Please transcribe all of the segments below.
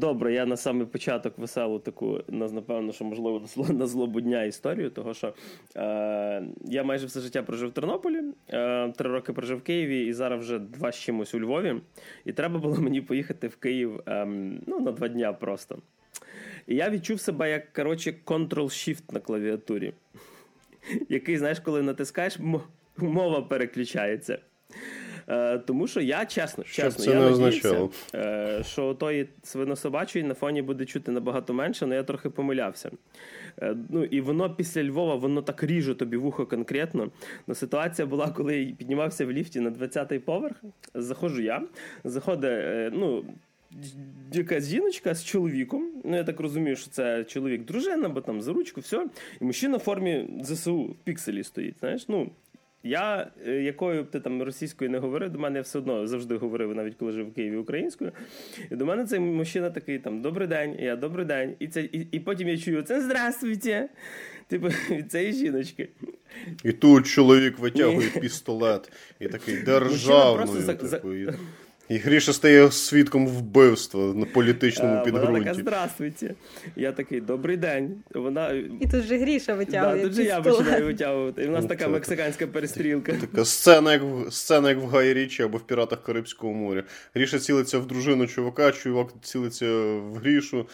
добре, я на самий початок веселу таку, напевно, що можливо на злобу дня історію, того що е, я майже все життя прожив в Тернополі, е, три роки прожив в Києві і зараз вже два з чимось у Львові. І треба було мені поїхати в Київ е, ну, на два дня просто. І я відчув себе як коротше, Ctrl-Shift на клавіатурі, який, знаєш, коли натискаєш, мова переключається. Е, Тому що я чесно, що чесно, це я не надіявся, е, що тої свинособачої на фоні буде чути набагато менше, але я трохи помилявся. Е, ну І воно після Львова воно так ріже тобі вухо конкретно. Но ситуація була, коли я піднімався в ліфті на 20-й поверх. Заходжу я, заходить, ну. Якась жіночка з чоловіком, ну я так розумію, що це чоловік, дружина, бо там за ручку, все. І мужчина в формі ЗСУ в пікселі стоїть. Знаєш, ну я, е, якою б ти там російською не говорив, до мене я все одно завжди говорив, навіть коли жив в Києві українською. І до мене цей мужчина такий там добрий день, я добрий день. І це, і, і потім я чую це здравствуйте. Типу, від цієї жіночки. І тут чоловік витягує пістолет і такий державний. Типу, і Гріша стає свідком вбивства на політичному підґрунті. Вона така, здравствуйте. Я такий, добрий день. Вона... І тут же Гріша витягує. Да, Тут же я починаю витягувати. І в нас така мексиканська перестрілка. Така сцена, як в сцена, як в Гай Річі або в Піратах Карибського моря. Гріша цілиться в дружину чувака, чувак цілиться в Грішу.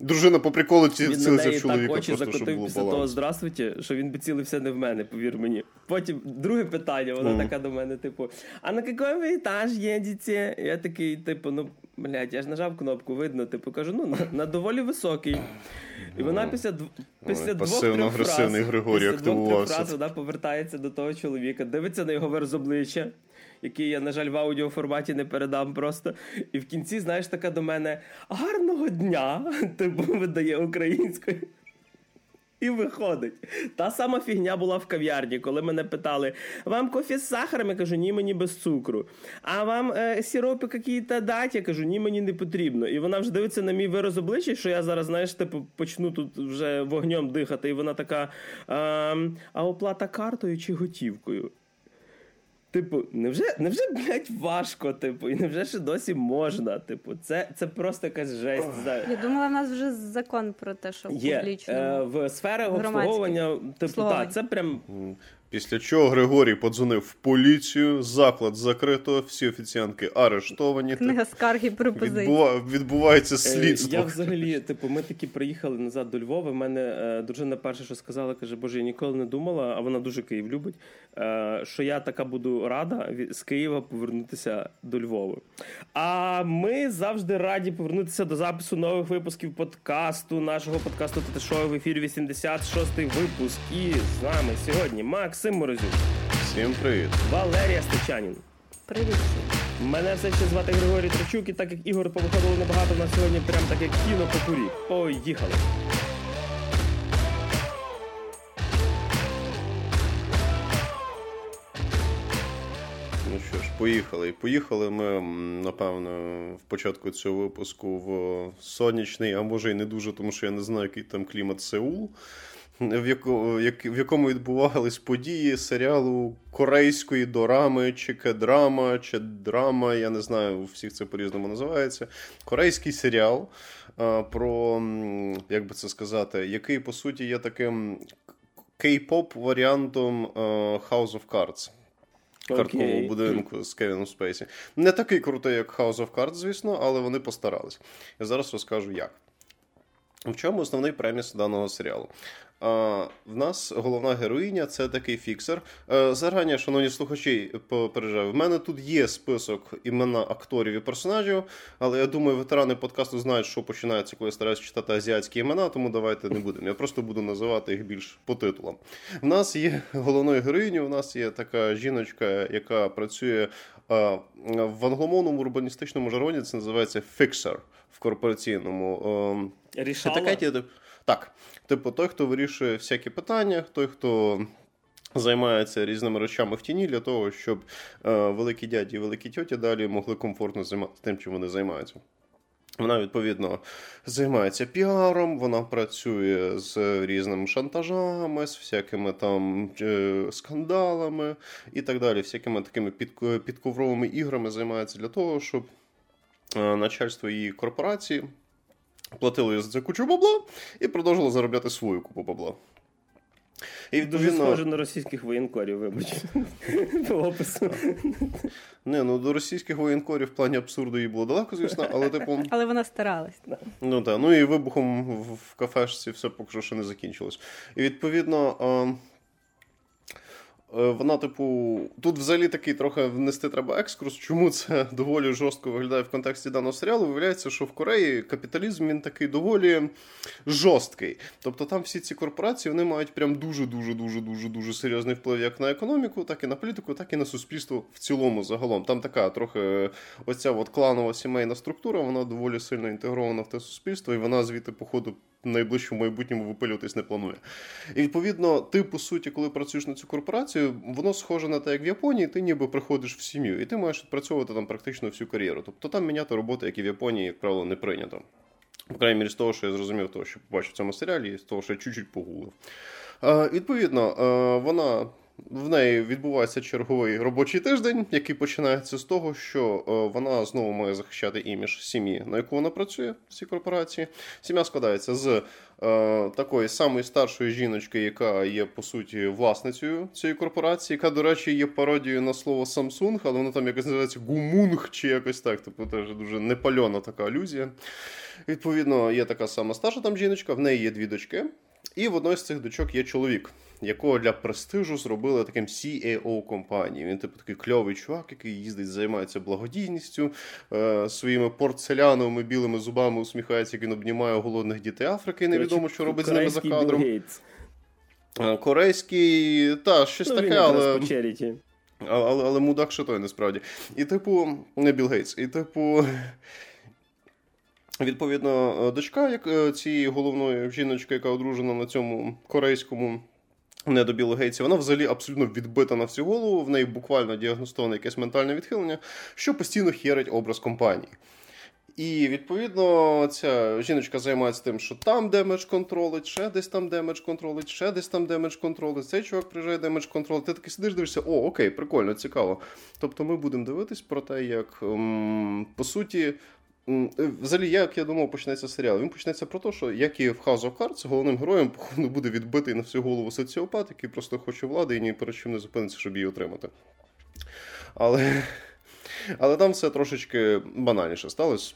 Дружина по приколу цілиться в чоловіка. очі просто, щоб було після баланс. того здравствуйте, що він би цілився не в мене, повір мені. Потім друге питання, вона mm. така до мене, типу, а на який ви етаж їдете? Я такий, типу, ну, блядь, я ж нажав кнопку, видно, типу, кажу, ну, на, на доволі високий. І вона після після двох фраз, Григорій після двох фраз вона повертається до того чоловіка, дивиться на його верз обличчя який я, на жаль, в аудіоформаті не передам просто. І в кінці, знаєш, така до мене гарного дня, типу видає українською. І виходить. Та сама фігня була в кав'ярні, коли мене питали: вам кофе з сахаром? Я кажу, ні, мені без цукру. А вам е, сиропи якісь дати? Я кажу, ні, мені не потрібно. І вона вже дивиться на мій вираз обличчя, що я зараз, знаєш, типу, почну тут вже вогнем дихати. І вона така: а, а оплата картою чи готівкою? Типу, невже невже, блядь, важко, типу, і невже ще досі можна? Типу, це це просто якась жесть. Я думала, в нас вже закон про те, що Є. публічно. Е, в сферах обслуговування, типу, так, це прям. Після чого Григорій подзвонив в поліцію, заклад закрито, всі офіціанки арештовані. Книга скарги пропозиції. Відбува... Відбувається е, слідство. Я взагалі, типу, ми такі приїхали назад до Львова. У мене е, дружина перше, що сказала, каже, Боже, я ніколи не думала, а вона дуже Київ любить. Е, що я така буду рада з Києва повернутися до Львова. А ми завжди раді повернутися до запису нових випусків подкасту, нашого подкасту Татешою в ефірі 86-й випуск. І з нами сьогодні Макс. Максим Морозюк. Всім привіт. Валерія Стечанін. Привіт. Мене все ще звати Григорій Трачук, і так як ігор повиходило набагато на сьогодні, прям так як кіно по турі. Поїхали. Ну що ж, поїхали. І Поїхали ми, напевно, в початку цього випуску в сонячний, а може й не дуже, тому що я не знаю, який там клімат Сеул в яку, в якому відбувались події серіалу корейської дорами, чи кедрама, чи драма. Я не знаю, у всіх це по-різному називається. Корейський серіал а, про, як би це сказати, який по суті є таким кей-поп варіантом а, House of Cards. Карткового будинку з Кевіном Спейсі. Не такий крутий, як House of Cards, звісно, але вони постарались. Я зараз розкажу як. В чому основний преміс даного серіалу? А, В нас головна героїня це такий фіксер. Е, зарані, шановні слухачі, попереджаю, в мене тут є список імена акторів і персонажів, але я думаю, ветерани подкасту знають, що починається, коли я стараюся читати азіатські імена, тому давайте не будемо. Я просто буду називати їх більш по титулам. В нас є головною героїнею, у нас є така жіночка, яка працює в англомовному урбаністичному жароні. Це називається фіксер в корпораційному. Ем, Рішала? Так, типу, той, хто вирішує всякі питання, той, хто. Займається різними речами в тіні для того, щоб е, великі дяді і великі тьоті далі могли комфортно займатися тим, чим вони займаються. Вона, відповідно, займається піаром, вона працює з різними шантажами, з всякими там е, скандалами і так далі, всякими такими підковровими іграми займається для того, щоб е, начальство її корпорації платили за це кучу бабла і продовжили заробляти свою купу бабла. І Дуже схоже на російських воєнкорів, вибач. По опису. Не, ну до російських воєнкорів в плані абсурду їй було далеко, звісно, але типу. Але вона старалась. Ну так, ну і вибухом в кафешці все поки що ще не закінчилось. І відповідно. Е, вона, типу, тут взагалі такий трохи внести треба екскурс. Чому це доволі жорстко виглядає в контексті даного серіалу? Виявляється, що в Кореї капіталізм він такий доволі жорсткий. Тобто там всі ці корпорації вони мають прям дуже-дуже дуже дуже дуже серйозний вплив як на економіку, так і на політику, так і на суспільство в цілому загалом. Там така трохи оця от кланова сімейна структура, вона доволі сильно інтегрована в те суспільство, і вона звідти, походу, найближчому майбутньому випилюватись не планує. І відповідно, ти, по суті, коли працюєш на цю корпорацію, воно схоже на те, як в Японії, ти ніби приходиш в сім'ю, і ти маєш відпрацьовувати там практично всю кар'єру. Тобто там міняти роботи, як і в Японії, як правило, не прийнято. По крайній мірі, з того, що я зрозумів, того, що побачив в цьому серіалі, і з того, що я чуть-чуть погулив. Е, Відповідно, е, вона в неї відбувається черговий робочий тиждень, який починається з того, що е, вона знову має захищати імідж сім'ї, на яку вона працює в цій корпорації. Сім'я складається з е, такої самої старшої жіночки, яка є по суті власницею цієї корпорації, яка, до речі, є пародією на слово Samsung, але вона там якось називається Гумунг чи якось так. Тобто теж дуже непальона така алюзія. Відповідно, є така сама старша там жіночка, в неї є дві дочки. І в одної з цих дочок є чоловік, якого для престижу зробили таким CEO компанії. Він типу такий кльовий чувак, який їздить, займається благодійністю е, своїми порцеляновими білими зубами усміхається, як він обнімає голодних дітей Африки. Невідомо, що робить з ними за кадром. Е, корейський, та, щось ну, таке, але. Але, але, але мудак ще той насправді. І, типу, не Білл Гейтс, і, типу. Відповідно, е, дочка як е, цієї головної жіночки, яка одружена на цьому корейському недо-Білл Гейтсі, вона взагалі абсолютно відбита на всю голову. В неї буквально діагностоване якесь ментальне відхилення, що постійно херить образ компанії. І відповідно ця жіночка займається тим, що там damage control ить, ще десь там damage control ить, ще десь там damage control ить. Цей чувак приїжджає damage control ить. Ти такий сидиш, дивишся, о, окей, прикольно, цікаво. Тобто ми будемо дивитись про те, як м, по суті взагалі, як я думав, почнеться серіал. Він почнеться про те, що як і в House of Cards, головним героєм походу буде відбитий на всю голову соціопат, який просто хоче влади і ні перед чим не зупиниться, щоб її отримати. Але але там все трошечки банальніше сталося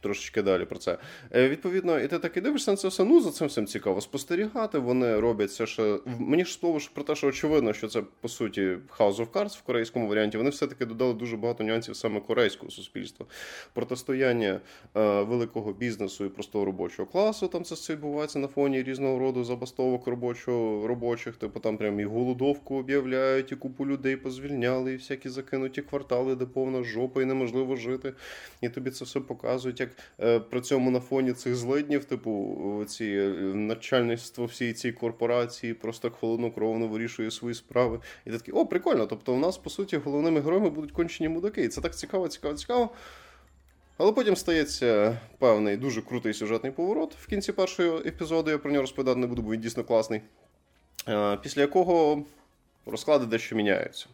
трошечки далі про це. Е, Відповідно, і ти так дивишся на це все. Ну за цим всім цікаво спостерігати. Вони роблять це ще. Мені ж слово про те, що очевидно, що це по суті House of Cards в корейському варіанті. Вони все-таки додали дуже багато нюансів саме корейського суспільства. Протистояння е, великого бізнесу і простого робочого класу. Там це все відбувається на фоні різного роду забастовок робочого робочих. Типу там прям і голодовку об'являють, і купу людей позвільняли, і всякі закинуті квартали, де повна жопа, і неможливо жити. І тобі це все показують. як як е, при цьому на фоні цих злиднів, типу, ці е, начальництво всієї цієї корпорації просто холоднокровно вирішує свої справи. І ти такий, о, прикольно. Тобто, у нас, по суті, головними героями будуть кончені мудаки. І це так цікаво, цікаво, цікаво. Але потім стається певний дуже крутий сюжетний поворот в кінці першого епізоду. Я про нього розповідати не буду, бо він дійсно класний. Е, після якого розклади дещо міняються.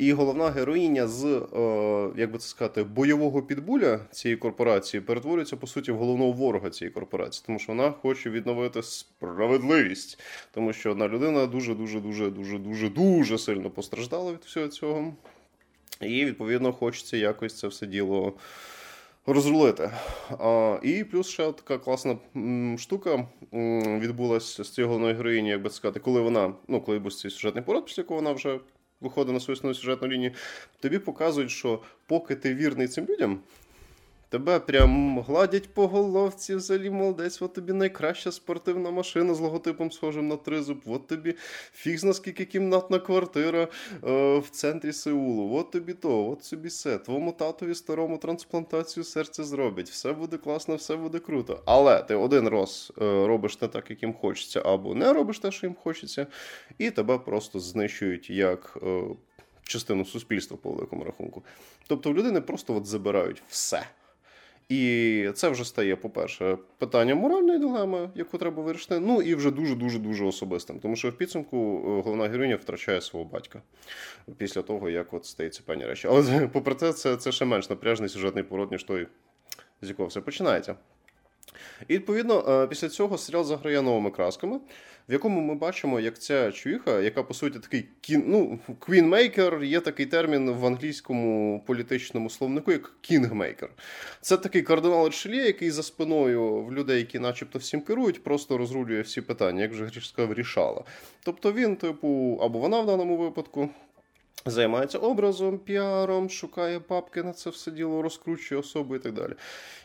І головна героїня з, е, як би це сказати, бойового підбуля цієї корпорації перетворюється по суті в головного ворога цієї корпорації, тому що вона хоче відновити справедливість, тому що одна людина дуже, дуже, дуже, дуже, дуже, дуже сильно постраждала від всього цього. І відповідно хочеться якось це все діло. Розрулити. А, І плюс ще така класна штука відбулася з цією головною героїні, як би сказати, коли вона, ну, коли був цей сюжетний порад, після якого вона вже виходить на свою основну сюжетну лінію, тобі показують, що поки ти вірний цим людям, Тебе прям гладять по головці, взагалі молодець, от тобі найкраща спортивна машина з логотипом схожим на тризуб, от тобі фіг наскільки кімнатна квартира е, в центрі Сеулу, от тобі то, от собі все. Твоєму татові старому трансплантацію серця зроблять. Все буде класно, все буде круто. Але ти один раз е, робиш не так, як їм хочеться, або не робиш те, що їм хочеться, і тебе просто знищують як. Е, Частину суспільства по великому рахунку. Тобто в людини просто от забирають все. І це вже стає, по-перше, питанням моральної дилеми, яку треба вирішити. Ну і вже дуже-дуже дуже особистим. Тому що в підсумку е, головна героїня втрачає свого батька після того, як от стається певні речі. Але попри це, це це ще менш напряжний сюжетний поворот, ніж той, з якого все починається. І відповідно, після цього серіал заграє новими красками в якому ми бачимо, як ця чуїха, яка по суті такий king, ну, queenmaker, є такий термін в англійському політичному словнику, як kingmaker. Це такий кардинал Рішельє, який за спиною в людей, які, начебто, всім керують, просто розрулює всі питання, як вже Гріш сказав, рішала. Тобто він, типу, або вона в даному випадку. Займається образом, піаром, шукає бабки на це все діло, розкручує особу і так далі.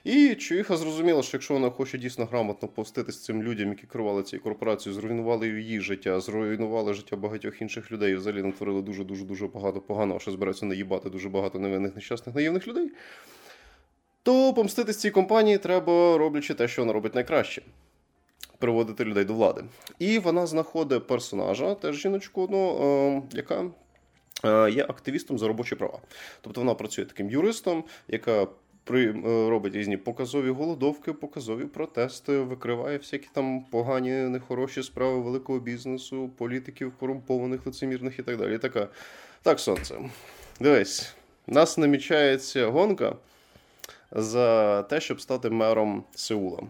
І Чуїха зрозуміла, що якщо вона хоче дійсно грамотно повститись цим людям, які керували цією корпорацією, зруйнували її життя, зруйнували життя багатьох інших людей, і взагалі натворили дуже дуже дуже багато поганого, що збираються наїбати дуже багато невинних нещасних наївних людей. То помститись цій компанії треба, роблячи те, що вона робить найкраще. Приводити людей до влади. І вона знаходить персонажа, теж жіночку, одну, е, яка є активістом за робочі права. Тобто вона працює таким юристом, яка при, е, робить різні показові голодовки, показові протести, викриває всякі там погані, нехороші справи великого бізнесу, політиків, корумпованих, лицемірних і так далі. Така, так, сонце, дивись, нас намічається гонка за те, щоб стати мером Сеула.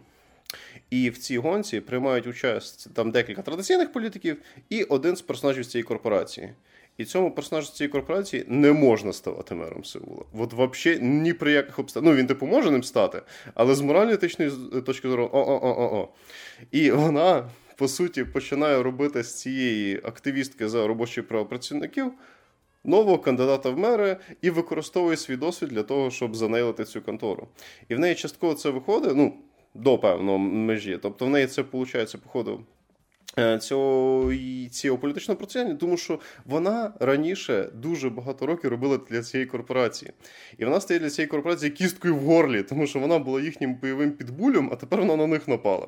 І в цій гонці приймають участь там декілька традиційних політиків і один з персонажів цієї корпорації. І цьому персонажу цієї корпорації не можна ставати мером Сеула. От взагалі ні при яких обставинах. Ну, він типу може ним стати, але з морально-етичної точки зору о-о-о-о. І вона, по суті, починає робити з цієї активістки за робочі права працівників нового кандидата в мери і використовує свій досвід для того, щоб занейлити цю контору. І в неї частково це виходить, ну, до певного межі. Тобто в неї це виходить, походу. Е, цього цього політичного процесу, тому що вона раніше дуже багато років робила для цієї корпорації. І вона стає для цієї корпорації кісткою в горлі, тому що вона була їхнім бойовим підбулем, а тепер вона на них напала.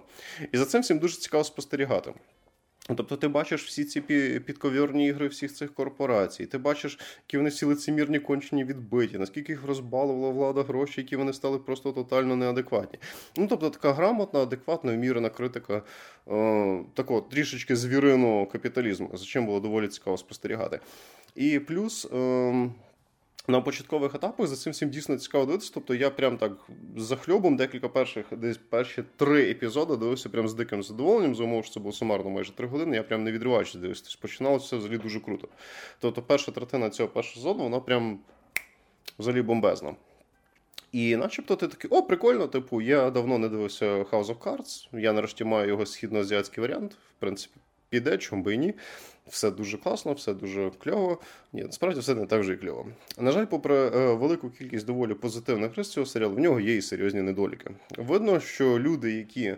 І за цим всім дуже цікаво спостерігати. Тобто ти бачиш всі ці підковірні ігри всіх цих корпорацій, ти бачиш, які вони всі лицемірні кончені відбиті, наскільки їх розбалувала влада гроші, які вони стали просто тотально неадекватні. Ну тобто така грамотна, адекватна, вмірена критика е, такого трішечки звіриного капіталізму, за чим було доволі цікаво спостерігати. І плюс. Е, на початкових етапах за цим всім дійсно цікаво дивитися. Тобто я прям так за хльобом декілька перших, десь перші три епізоди дивився прям з диким задоволенням, за умов, що це було сумарно майже три години. Я прям не відриваючись дивився. Починалося все взагалі дуже круто. Тобто, перша третина цього першого сезону, вона прям взагалі бомбезна. І начебто ти такий, о, прикольно, типу, я давно не дивився House of Cards. Я нарешті маю його східноазіатський варіант. В принципі, піде, чому би і ні. Все дуже класно, все дуже кльово. Ні, насправді все не так вже і кльово. На жаль, попри е, велику кількість доволі позитивних рис цього серіалу, в нього є і серйозні недоліки. Видно, що люди, які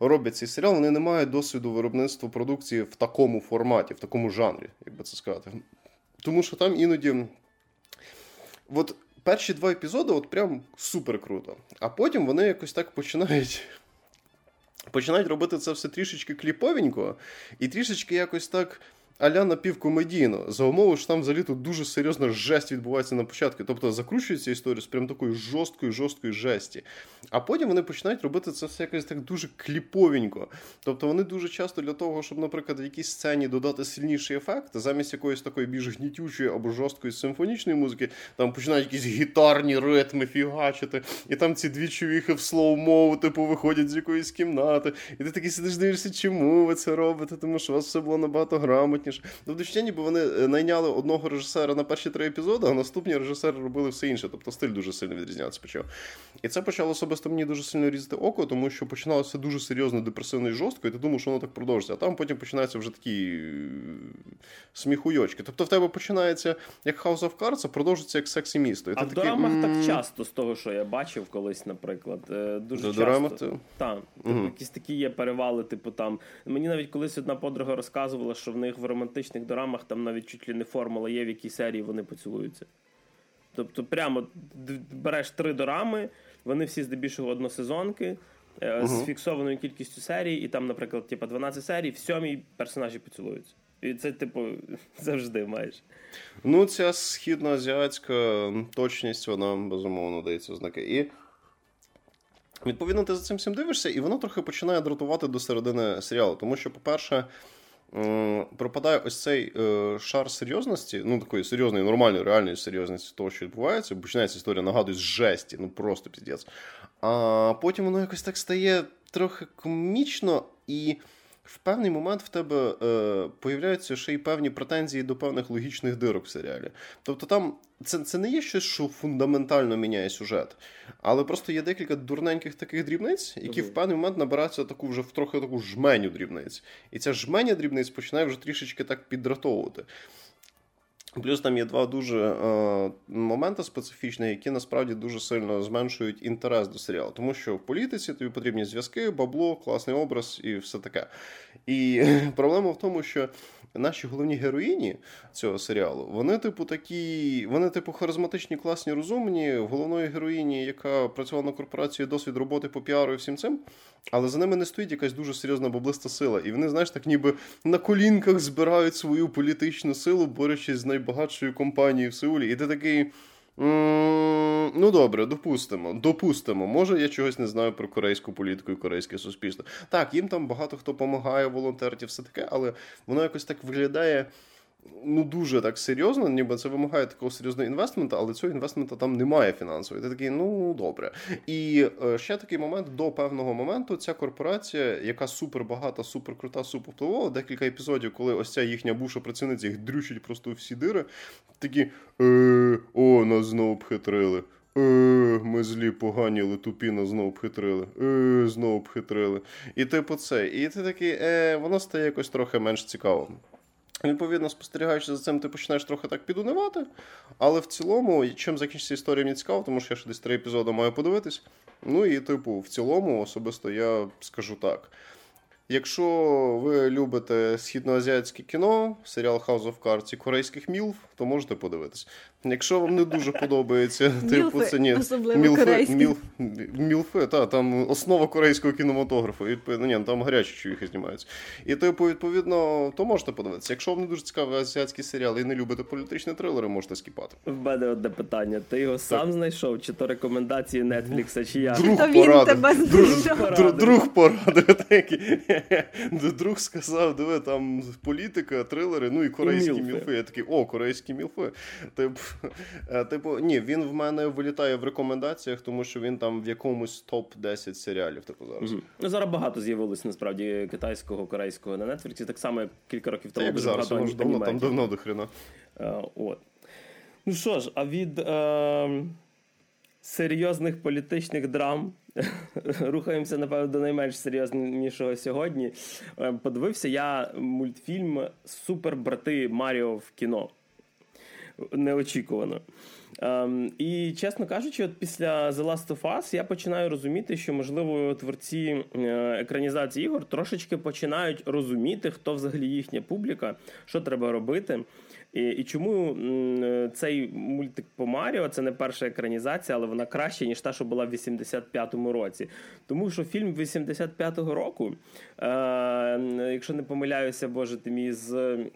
роблять цей серіал, вони не мають досвіду виробництва продукції в такому форматі, в такому жанрі, як би це сказати. Тому що там іноді. От перші два епізоди от прям супер круто. А потім вони якось так починають починають робити це все трішечки кліповенько і трішечки якось так аля напівкомедійно, за умови, що там взагалі тут дуже серйозна жесть відбувається на початку. Тобто закручується історію з прям такої жорсткої, жорсткої жесті. А потім вони починають робити це все якось так дуже кліповенько. Тобто вони дуже часто для того, щоб, наприклад, в якійсь сцені додати сильніший ефект, замість якоїсь такої більш гнітючої або жорсткої симфонічної музики, там починають якісь гітарні ритми фігачити, і там ці дві човіхи в слоу-моу, типу, виходять з якоїсь кімнати. І ти такий сидиш, дивишся, чому ви це робите, тому що у вас все було набагато грамотніше точніше. Тобто ще ніби вони е, найняли одного режисера на перші три епізоди, а наступні режисери робили все інше. Тобто стиль дуже сильно відрізнявся почав. І це почало особисто мені дуже сильно різати око, тому що починалося дуже серйозно, депресивно і жорстко, і ти думав, що воно так продовжиться. А там потім починаються вже такі е, сміхуйочки. Тобто в тебе починається як House of Cards, а продовжується як сексі місто. І а в такий, дорамах м- так часто, з того, що я бачив колись, наприклад. Е, дуже До часто. Так, типу, угу. якісь такі є перевали, типу там. Мені навіть колись одна подруга розказувала, що в них в романтичних дорамах там навіть чуть ли не формула є, в якій серії вони поцілуються. Тобто, прямо береш три дорами, вони всі здебільшого односезонки uh-huh. з фіксованою кількістю серій, і там, наприклад, типу, 12 серій, в сьомій персонажі поцілуються. І це, типу, завжди майже. Ну, ця східноазіатська точність, вона безумовно дається знаки. І відповідно, ти за цим всім дивишся, і воно трохи починає дратувати до середини серіалу. Тому що, по-перше, пропадає ось цей е, шар серйозності, ну такої серйозної, нормальної, реальної серйозності того, що відбувається. Починається історія, нагадує, з жесті, ну просто піздець. А потім воно якось так стає трохи комічно і в певний момент в тебе е, появляються ще й певні претензії до певних логічних дирок в серіалі. Тобто там це це не є щось, що фундаментально міняє сюжет, але просто є декілька дурненьких таких дрібниць, які в певний момент набираються таку вже в трохи таку жменю дрібниць. І ця жменя дрібниць починає вже трішечки так піддратовувати. Плюс там є два дуже е, моменти специфічні, які насправді дуже сильно зменшують інтерес до серіалу. Тому що в політиці тобі потрібні зв'язки, бабло, класний образ і все таке. І проблема в тому, що наші головні героїні цього серіалу, вони, типу, такі, вони, типу, харизматичні, класні, розумні. В головної героїні, яка працювала на корпорації, досвід роботи по піару і всім цим. Але за ними не стоїть якась дуже серйозна баблиста сила. І вони, знаєш, так ніби на колінках збирають свою політичну силу, борючись з найбагатшою компанією в Сеулі. І ти такий. Ну, добре, допустимо. Допустимо. Може, я чогось не знаю про корейську політику і корейське суспільство. Так, їм там багато хто допомагає, волонтерів, все таке, але воно якось так виглядає ну дуже так серйозно, ніби це вимагає такого серйозного інвестмента, але цього інвестмента там немає фінансової. Ти такий, ну добре. І е, ще такий момент до певного моменту ця корпорація, яка супер багата, супер крута, супер впливова, декілька епізодів, коли ось ця їхня буша працівниця їх дрючить просто всі дири. Такі е, о, нас знову обхитрили. Е, ми злі, погані, але тупі нас знову обхитрили. Е, знову обхитрили. І типу це. І ти такий, е, воно стає якось трохи менш цікавим. Відповідно, спостерігаючи за цим, ти починаєш трохи так підунивати. Але в цілому, чим закінчиться історія, мені цікаво, тому що я ще десь три епізоди маю подивитись. Ну і, типу, в цілому, особисто я скажу так. Якщо ви любите східноазіатське кіно, серіал House of Cards і корейських мілф, то можете подивитись. Якщо вам не дуже подобається, типу це ні, мілфи, мілф, мілфи, та, там основа корейського кінематографу, відповідно, ні, там гарячі чувіхи знімаються. І типу, відповідно, то можете подивитися. Якщо вам не дуже цікаві азіатські серіали і не любите політичні трилери, можете скіпати. В мене одне питання. Ти його сам знайшов, чи то рекомендації Нетфлікса, чи я? Друг тебе друг, друг, друг порадив. Друг сказав, диви, там політика, трилери, ну і корейські і мілфи. Я такий, о, корейські мілфи. Типу, Е, типу, ні, він в мене вилітає в рекомендаціях, тому що він там в якомусь топ-10 серіалів. Типу зараз. Угу. Ну зараз багато з'явилось насправді китайського, корейського на Нетфліксі. Так само як кілька років тому. Як зараз, багато давно, там давно до хрена. Uh, от. Ну що ж, а від uh, серйозних політичних драм рухаємося, напевно, до найменш серйознішого сьогодні. Подивився я мультфільм Супербрати Маріо в кіно неочікувано. Um, і чесно кажучи, от після The Last of Us я починаю розуміти, що можливо творці е, екранізації ігор трошечки починають розуміти, хто взагалі їхня публіка, що треба робити. І і чому м, цей мультик по Маріо це не перша екранізація, але вона краща, ніж та, що була в 85-му році. Тому що фільм 85-го року, е, якщо не помиляюся, боже ти мій з Е,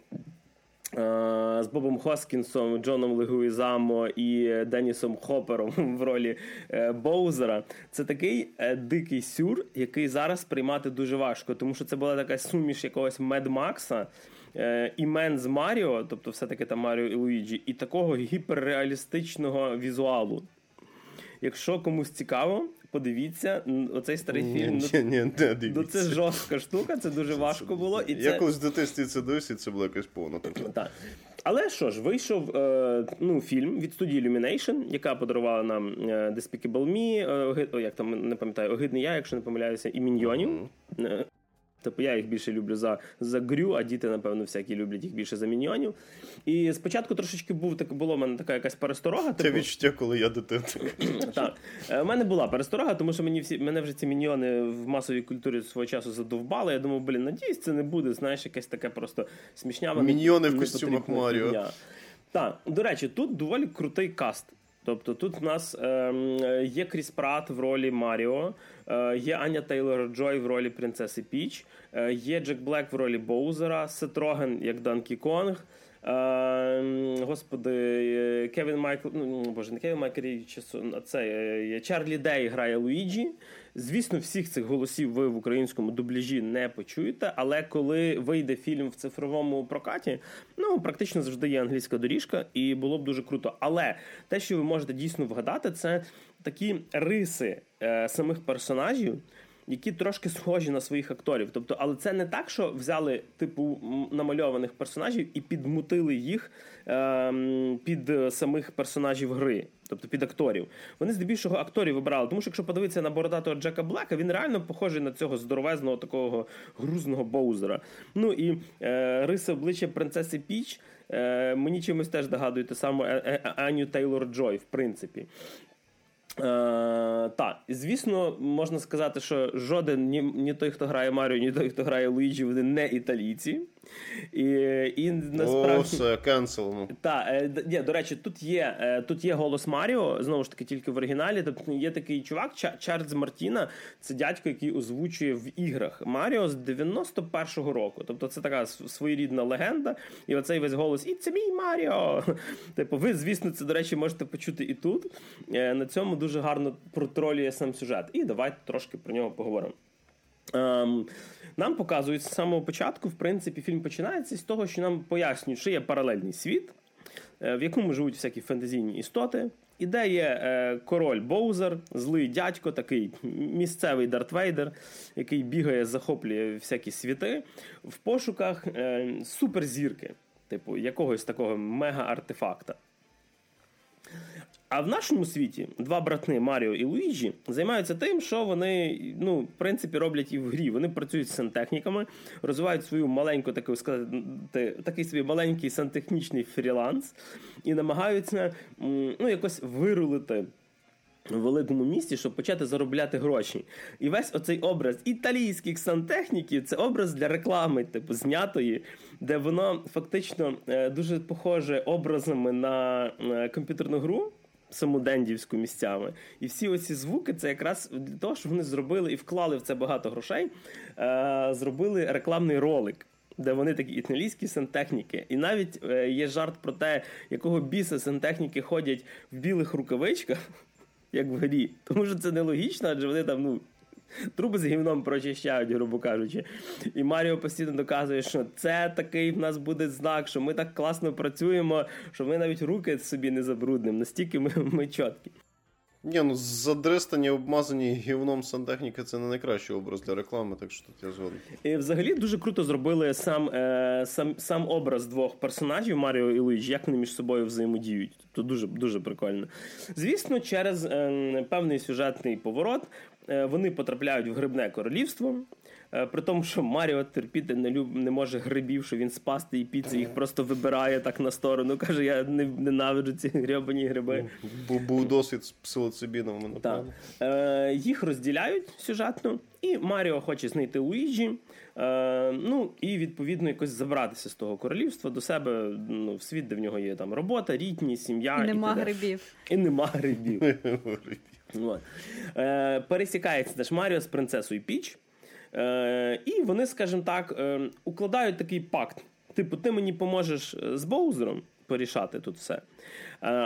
з Бобом Хоскінсом, Джоном Легуізамо і Денісом Хопером в ролі е, Боузера. Це такий е, дикий сюр, який зараз приймати дуже важко, тому що це була така суміш якогось Мед Макса. Імен з Маріо, тобто все-таки там Маріо і Луїджі, і такого гіперреалістичного візуалу. Якщо комусь цікаво, подивіться, оцей старий фільм. Ні, ні, не ну, Це жорстка штука, це дуже важко було. І Я колись в дитинстві це дивився, це було якось повно. Так. Але що ж, вийшов е, ну, фільм від студії Illumination, яка подарувала нам е, Despicable Me, е, як там не пам'ятаю, огидний я, якщо не помиляюся, і міньйонів. Mm-hmm. Тобто я їх більше люблю за за грю, а діти, напевно, всякі люблять їх більше за міньйонів. І спочатку трошечки був так було в мене така якась пересторога. Це типу... відчуття, коли я дитина. Так. У е, мене була пересторога, тому що мені всі мене вже ці міньйони в масовій культурі свого часу задовбали. Я думав, блін, надіюсь, це не буде. Знаєш, якесь таке просто смішнява. Міньйони в костюмах Маріо. Так, до речі, тут доволі крутий каст. Тобто тут в нас е, є Кріс Прат в ролі Маріо, е, є Аня Тейлор Джой в ролі принцеси Піч, е, є Джек Блек в ролі Боузера, Сет Роген як Данкі Конг. Е, господи, е, Кевін Майкл, ну боже, не Кевін Майкл, це е, Чарлі Дей грає Луїджі. Звісно, всіх цих голосів ви в українському дубляжі не почуєте, але коли вийде фільм в цифровому прокаті, ну практично завжди є англійська доріжка, і було б дуже круто. Але те, що ви можете дійсно вгадати, це такі риси е, самих персонажів. Які трошки схожі на своїх акторів. Тобто, але це не так, що взяли типу намальованих персонажів і підмутили їх е, під самих персонажів гри. Тобто під акторів. Вони здебільшого акторів вибирали. Тому що якщо подивитися на бородатого Джека Блека, він реально похожий на цього здоровезного такого грузного боузера. Ну і е, риси обличчя принцеси Піч е, мені чимось теж нагадує те саме е, е, Аню Тейлор Джой, в принципі. Е, Так, звісно, можна сказати, що жоден ні, ні той, хто грає Маріо, ні той, хто грає Луїджі, вони не італійці. І, і насправді... О, все, канцелено. Так, е, ні, до речі, тут є е, тут є голос Маріо, знову ж таки, тільки в оригіналі. Тобто є такий чувак, Чарльз Мартіна, це дядько, який озвучує в іграх Маріо з 91-го року. Тобто це така своєрідна легенда. І оцей весь голос І це мій Маріо. Типу, ви, звісно, це, до речі, можете почути і тут. Е, на цьому дуже гарно протролює сам сюжет. І давайте трошки про нього поговоримо. Ем, нам показують з самого початку, в принципі, фільм починається з того, що нам пояснюють, що є паралельний світ, е, в якому живуть всякі фентезійні істоти. І де є е, король Боузер, злий дядько, такий місцевий Дарт Вейдер, який бігає, захоплює всякі світи в пошуках е, суперзірки, типу якогось такого мега-артефакта. А в нашому світі два брати Маріо і Луїджі займаються тим, що вони ну, в принципі роблять і в грі. Вони працюють з сантехніками, розвивають свою маленьку таку сказати, такий свій маленький сантехнічний фріланс і намагаються ну, якось вирулити. В великому місті, щоб почати заробляти гроші. І весь оцей образ італійських сантехніків це образ для реклами, типу знятої, де воно фактично е, дуже похоже образами на е, комп'ютерну гру саму Дендівську місцями. І всі оці звуки це якраз для того, що вони зробили і вклали в це багато грошей, е, зробили рекламний ролик. Де вони такі італійські сантехніки. І навіть е, є жарт про те, якого біса сантехніки ходять в білих рукавичках, як в грі. Тому що це нелогічно, адже вони там ну, труби з гівном прочищають, грубо кажучи. І Маріо постійно доказує, що це такий в нас буде знак, що ми так класно працюємо, що ми навіть руки собі не забруднимо. Настільки ми, ми чіткі. Ні, ну задристані, обмазані гівном сантехніки це не найкращий образ для реклами, так що тут я згоден. І Взагалі дуже круто зробили сам е, сам, сам образ двох персонажів Маріо і Луїджі, як вони між собою взаємодіють. Тобто дуже дуже прикольно. Звісно, через е, певний сюжетний поворот вони потрапляють в грибне королівство. Е, при тому, що Маріо терпіти не люб не може грибів, що він спасти і піци їх просто вибирає так на сторону. Каже, я не ненавиджу ці гребані гриби. Бо був досвід з псилоцибіном. мене Так. Е, Їх розділяють сюжетно, і Маріо хоче знайти Луїджі. Е, Ну і відповідно якось забратися з того королівства до себе ну, в світ, де в нього є там робота, рідні, сім'я. І нема і грибів. І нема грибів. От. Е, Пересікається наш Маріо з принцесою Піч. Е, І вони, скажімо так, е, укладають такий пакт. Типу, ти мені поможеш е, з Боузером порішати тут все. Е,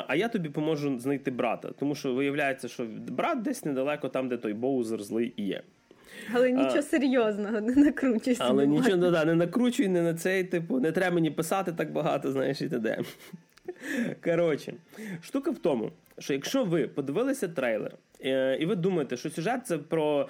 а я тобі поможу знайти брата. Тому що виявляється, що брат десь недалеко, там, де той Боузер злий і є. Але нічого а, серйозного, не накручуйся. Але нічого ну, да, не накручуй, не на цей, типу, не треба мені писати так багато, знаєш, і т.д. Коротше, штука в тому, що якщо ви подивилися трейлер, е, і ви думаєте, що сюжет це про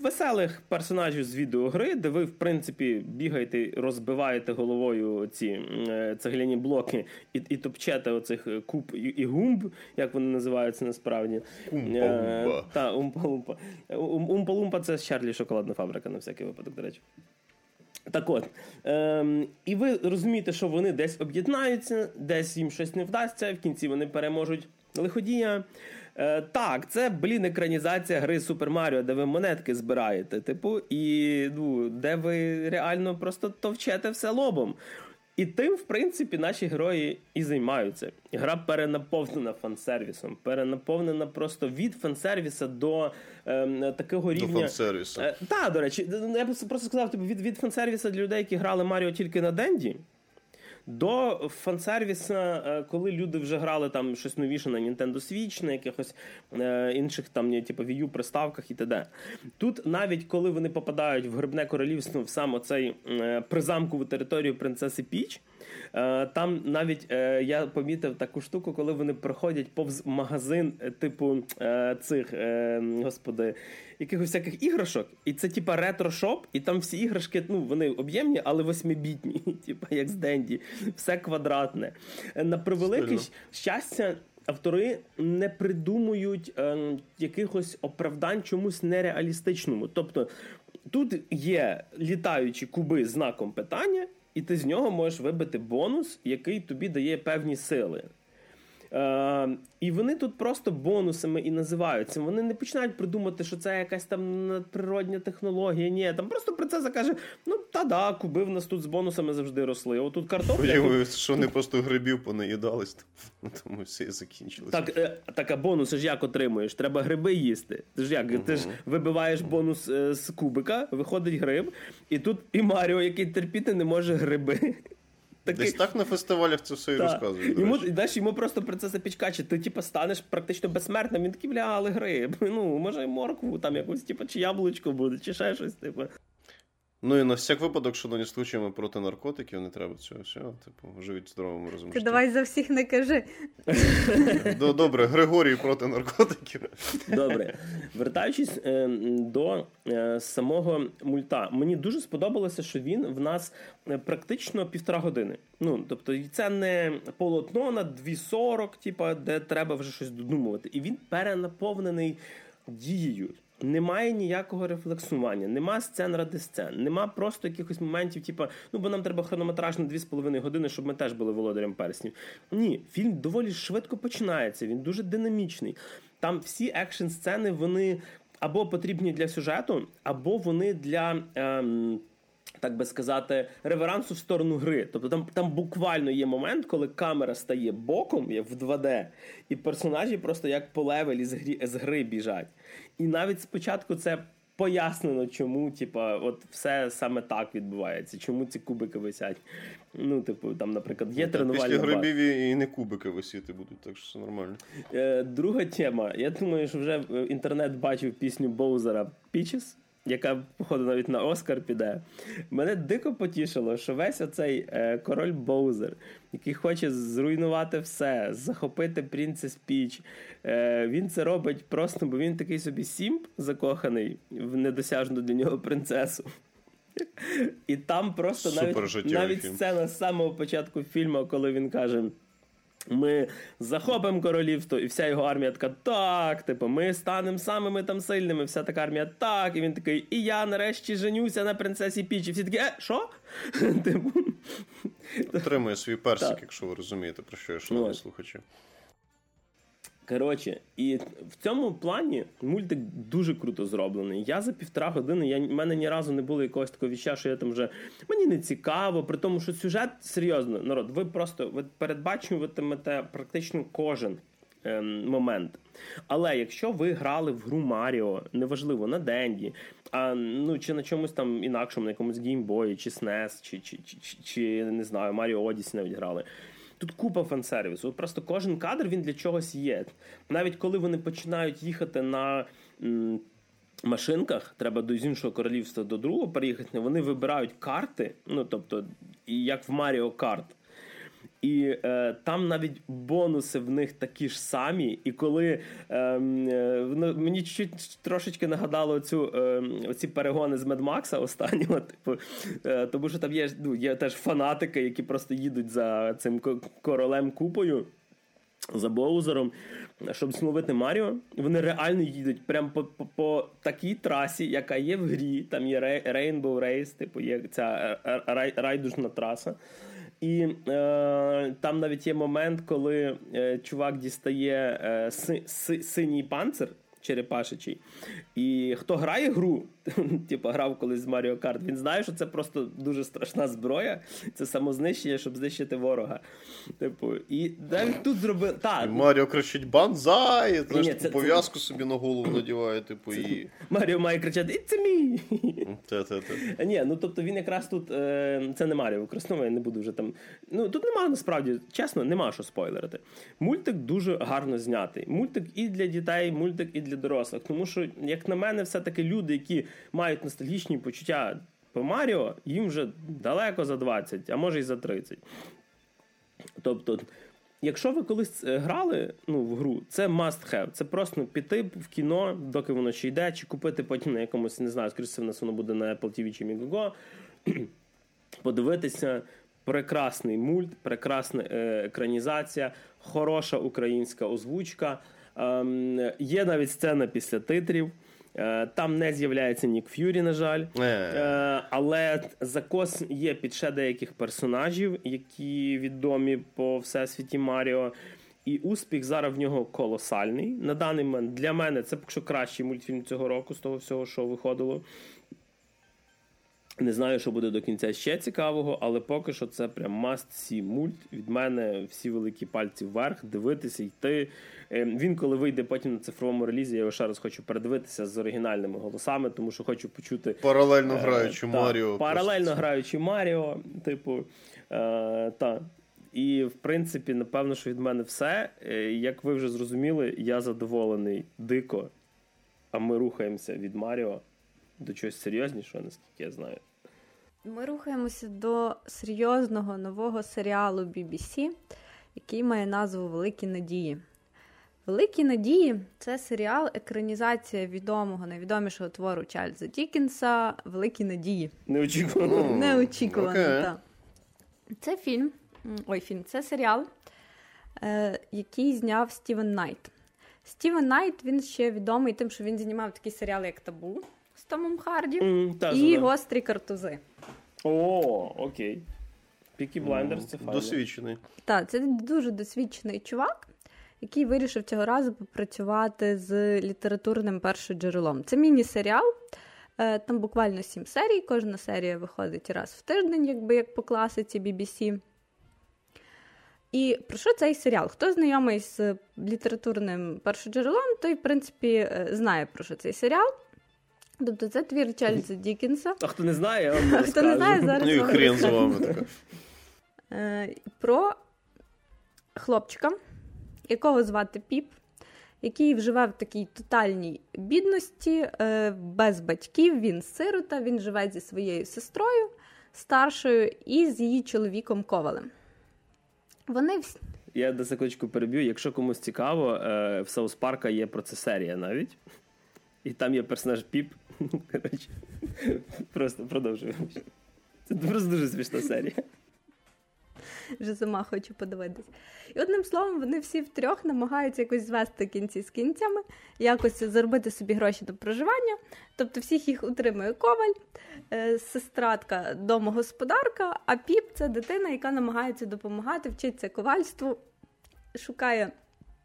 веселих персонажів з відеогри, де ви, в принципі, бігаєте, розбиваєте головою ці е, цегляні блоки і і топчете оцих куб і, і гумб, як вони називаються насправді. Умпа-лумпа. Та, умпа-лумпа. Умпа-лумпа це Чарлі шоколадна фабрика, на всякий випадок, до речі. Так от, ем, і ви розумієте, що вони десь об'єднаються, десь їм щось не вдасться, в кінці вони переможуть лиходія. Е, Так, це, блін, екранізація гри Супер Маріо, де ви монетки збираєте, типу, і ну, де ви реально просто товчете все лобом. І тим, в принципі, наші герої і займаються. Гра перенаповнена фансервісом, перенаповнена просто від фансервіса до е, такого рівня. До фансервісу. Е, Так, до речі, я б просто сказав тобі від від фансервіса для людей, які грали Маріо тільки на Денді. До фансервіса, е, коли люди вже грали там щось новіше на Nintendo Switch, на якихось е, інших там, типу Wii U приставках і т.д. Тут навіть коли вони попадають в грибне королівство в сам оцей е, призамкову територію принцеси Піч, там навіть е, я помітив таку штуку, коли вони проходять повз магазин, е, типу цих господи, якихось всяких іграшок, і це типа ретро-шоп, і там всі іграшки, ну вони об'ємні, але восьмибітні, типа як з Денді, все квадратне. На превелике щастя. Автори не придумують е, якихось оправдань чомусь нереалістичному. Тобто тут є літаючі куби знаком питання, і ти з нього можеш вибити бонус, який тобі дає певні сили. Е, І вони тут просто бонусами і називаються. Вони не починають придумати, що це якась там надприродня технологія. Ні, там просто принцеса каже: ну та да, куби в нас тут з бонусами завжди росли. Отут картопля. Виявилось, що вони просто грибів понаїдались, тому все закінчилось. Так, е, так, а бонуси ж як отримуєш? Треба гриби їсти. Ти ж як? Угу. Ти ж вибиваєш бонус е, з кубика, виходить гриб, і тут і Маріо, який терпіти не може гриби. Такий... Десь так на фестивалях це все і розказують. Йому даш йому просто про це запічкачить. ти типу, станеш практично безсмертним. Він такий, бля, але гри. Ну, може, моркву, там якусь, типу, чи яблучко буде, чи ще щось, типу. Ну і на всяк випадок, що не случаємо проти наркотиків, не треба цього всього. Типу, живіть здоровому розумі. Ти давай за всіх не кажи. Добре, Григорій проти наркотиків. Добре. Вертаючись е, до е, самого мульта, мені дуже сподобалося, що він в нас е, практично півтора години. Ну, тобто, це не полотно на 2.40, типу, де треба вже щось додумувати. І він перенаповнений дією. Немає ніякого рефлексування, нема сцен ради сцен, нема просто якихось моментів, типу, ну бо нам треба хронометраж на 2,5 години, щоб ми теж були володарем перснів. Ні, фільм доволі швидко починається. Він дуже динамічний. Там всі екшн сцени вони або потрібні для сюжету, або вони для. Ем, так би сказати, реверансу в сторону гри. Тобто там там буквально є момент, коли камера стає боком, як в 2D, і персонажі просто як по level і з гри, з гри біжать. І навіть спочатку це пояснено, чому, типа, от все саме так відбувається, чому ці кубики висять. Ну, типу, там, наприклад, є ну, тренувальна Після грибів і не кубики висіти будуть, так що все нормально. Е, Друга тема. Я думаю, що вже інтернет бачив пісню Боузера Пічес яка, походу, навіть на Оскар піде. Мене дико потішило, що весь оцей е, король Боузер, який хоче зруйнувати все, захопити Принцес Піч, е, він це робить просто, бо він такий собі сімп закоханий в недосяжну для нього принцесу. І там просто навіть навіть сцена з самого початку фільму, коли він каже. Ми захопимо королівство, і вся його армія така так, типу, ми станемо самими там сильними, вся така армія так. І він такий, і я нарешті женюся на принцесі Піч. І всі такі, е, що? Типу. Отримує свій персик, якщо ви розумієте, про що я шановні слухачі. Коротше, і в цьому плані мультик дуже круто зроблений. Я за півтора години, я, в мене ні разу не було якогось такого віща, що я там вже мені не цікаво, при тому, що сюжет серйозно, народ, ви просто ви передбачуватимете практично кожен ем, момент. Але якщо ви грали в гру Маріо, неважливо, на Денді, а ну чи на чомусь там інакшому, на якомусь геймбої, чи SNES, чи, чи, чи, чи, чи не знаю, Маріо Одісі навіть грали. Тут купа фан-сервісу. Просто кожен кадр він для чогось є. Навіть коли вони починають їхати на. М- Машинках треба до з іншого королівства до другого переїхати. Вони вибирають карти, ну тобто, як в Маріо Карт. І е, там навіть бонуси в них такі ж самі. І коли ем, е, мені трошечки нагадало цю е, ці перегони з Медмакса останнього, типу, е, тому що там є ну, є теж фанатики, які просто їдуть за цим королем купою. За Боузером, щоб зловити Маріо, вони реально їдуть прямо по, по по, такій трасі, яка є в грі. Там є Rainbow Race, типу є ця е, е, райдужна траса. І е, там навіть є момент, коли е, чувак дістає е, си, си, синій панцир черепашичий. І хто грає гру, типу грав колись з Маріо Карт, він знає, що це просто дуже страшна зброя. Це самознищення, щоб знищити ворога. Типу, і навіть тут зробили. Маріо кричить банзай! Знаєш, Ні, це, пов'язку це... собі на голову надіває, типу, це... і. Маріо має кричати It's me! Ні, ну тобто він якраз тут. Е, це не Маріо використовує, я не буду вже там. Ну тут нема насправді, чесно, нема що спойлерити. Мультик дуже гарно знятий. Мультик і для дітей, мультик і для дорослих. Тому що, як на мене, все-таки люди, які мають ностальгічні почуття по Маріо, їм вже далеко за 20, а може й за 30. Тобто, якщо ви колись е, грали ну, в гру, це must have. Це просто піти в кіно, доки воно ще йде, чи купити потім на якомусь, не знаю, скоріше в нас воно буде на Apple TV чи Migogo, подивитися. Прекрасний мульт, прекрасна е, екранізація, хороша українська озвучка. Ем, є навіть сцена після титрів. Е, там не з'являється Нік Ф'юрі, на жаль. Е. Е, але закос є під ще деяких персонажів, які відомі по всесвіті Маріо. І успіх зараз в нього колосальний. На даний момент для мене це поки що кращий мультфільм цього року з того всього, що виходило. Не знаю, що буде до кінця ще цікавого, але поки що це прям must see мульт. Від мене всі великі пальці вверх, дивитися, йти. Ем, він, коли вийде потім на цифровому релізі, я його ще раз хочу передивитися з оригінальними голосами, тому що хочу почути Паралельно е, граючи та, Маріо. Паралельно граючи Маріо, типу. Е, та. І, в принципі, напевно, що від мене все. Е, Як ви вже зрозуміли, я задоволений дико, а ми рухаємося від Маріо до чогось серйознішого, наскільки я знаю. Ми рухаємося до серйозного нового серіалу BBC, який має назву Великі надії. Великі надії це серіал, екранізація відомого, найвідомішого твору Чарльза Діккенса Великі надії. Неочікувано. Неочікувано, окей. так. Це фільм. Ой, фільм, це серіал, е, який зняв Стівен Найт. Стівен Найт він ще відомий тим, що він знімав такі серіали, як Табу з Томом Харді М, та, і да. Гострі картузи. О, окей. Пікі Блайндерс це файно. Досвідчений. Так, це дуже досвідчений чувак, який вирішив цього разу попрацювати з літературним першоджерелом. Це міні-серіал. е, Там буквально сім серій. Кожна серія виходить раз в тиждень, якби як по класиці BBC. І про що цей серіал? Хто знайомий з літературним першоджерелом, той, в принципі, е, знає про що цей серіал. Тобто це твір Чарльза Дікінса. А хто не знає, я вам Хто не знає, зараз Ну і хрен з вами така. Е, про хлопчика, якого звати Піп, який живе в такій тотальній бідності, е, без батьків. Він сирота, він живе зі своєю сестрою старшою і з її чоловіком Ковалем. Вони всі. Я до секундочку переб'ю. Якщо комусь цікаво, е, в Саус Парка є про це серія навіть. І там є персонаж Піп. Коротше, просто продовжую. Це просто дуже смішна серія. Вже сама хочу подивитись. І одним словом, вони всі втрьох намагаються якось звести кінці з кінцями, якось заробити собі гроші на проживання. Тобто всіх їх утримує коваль, е, сестратка, домогосподарка, а піп це дитина, яка намагається допомагати, вчиться ковальству, шукає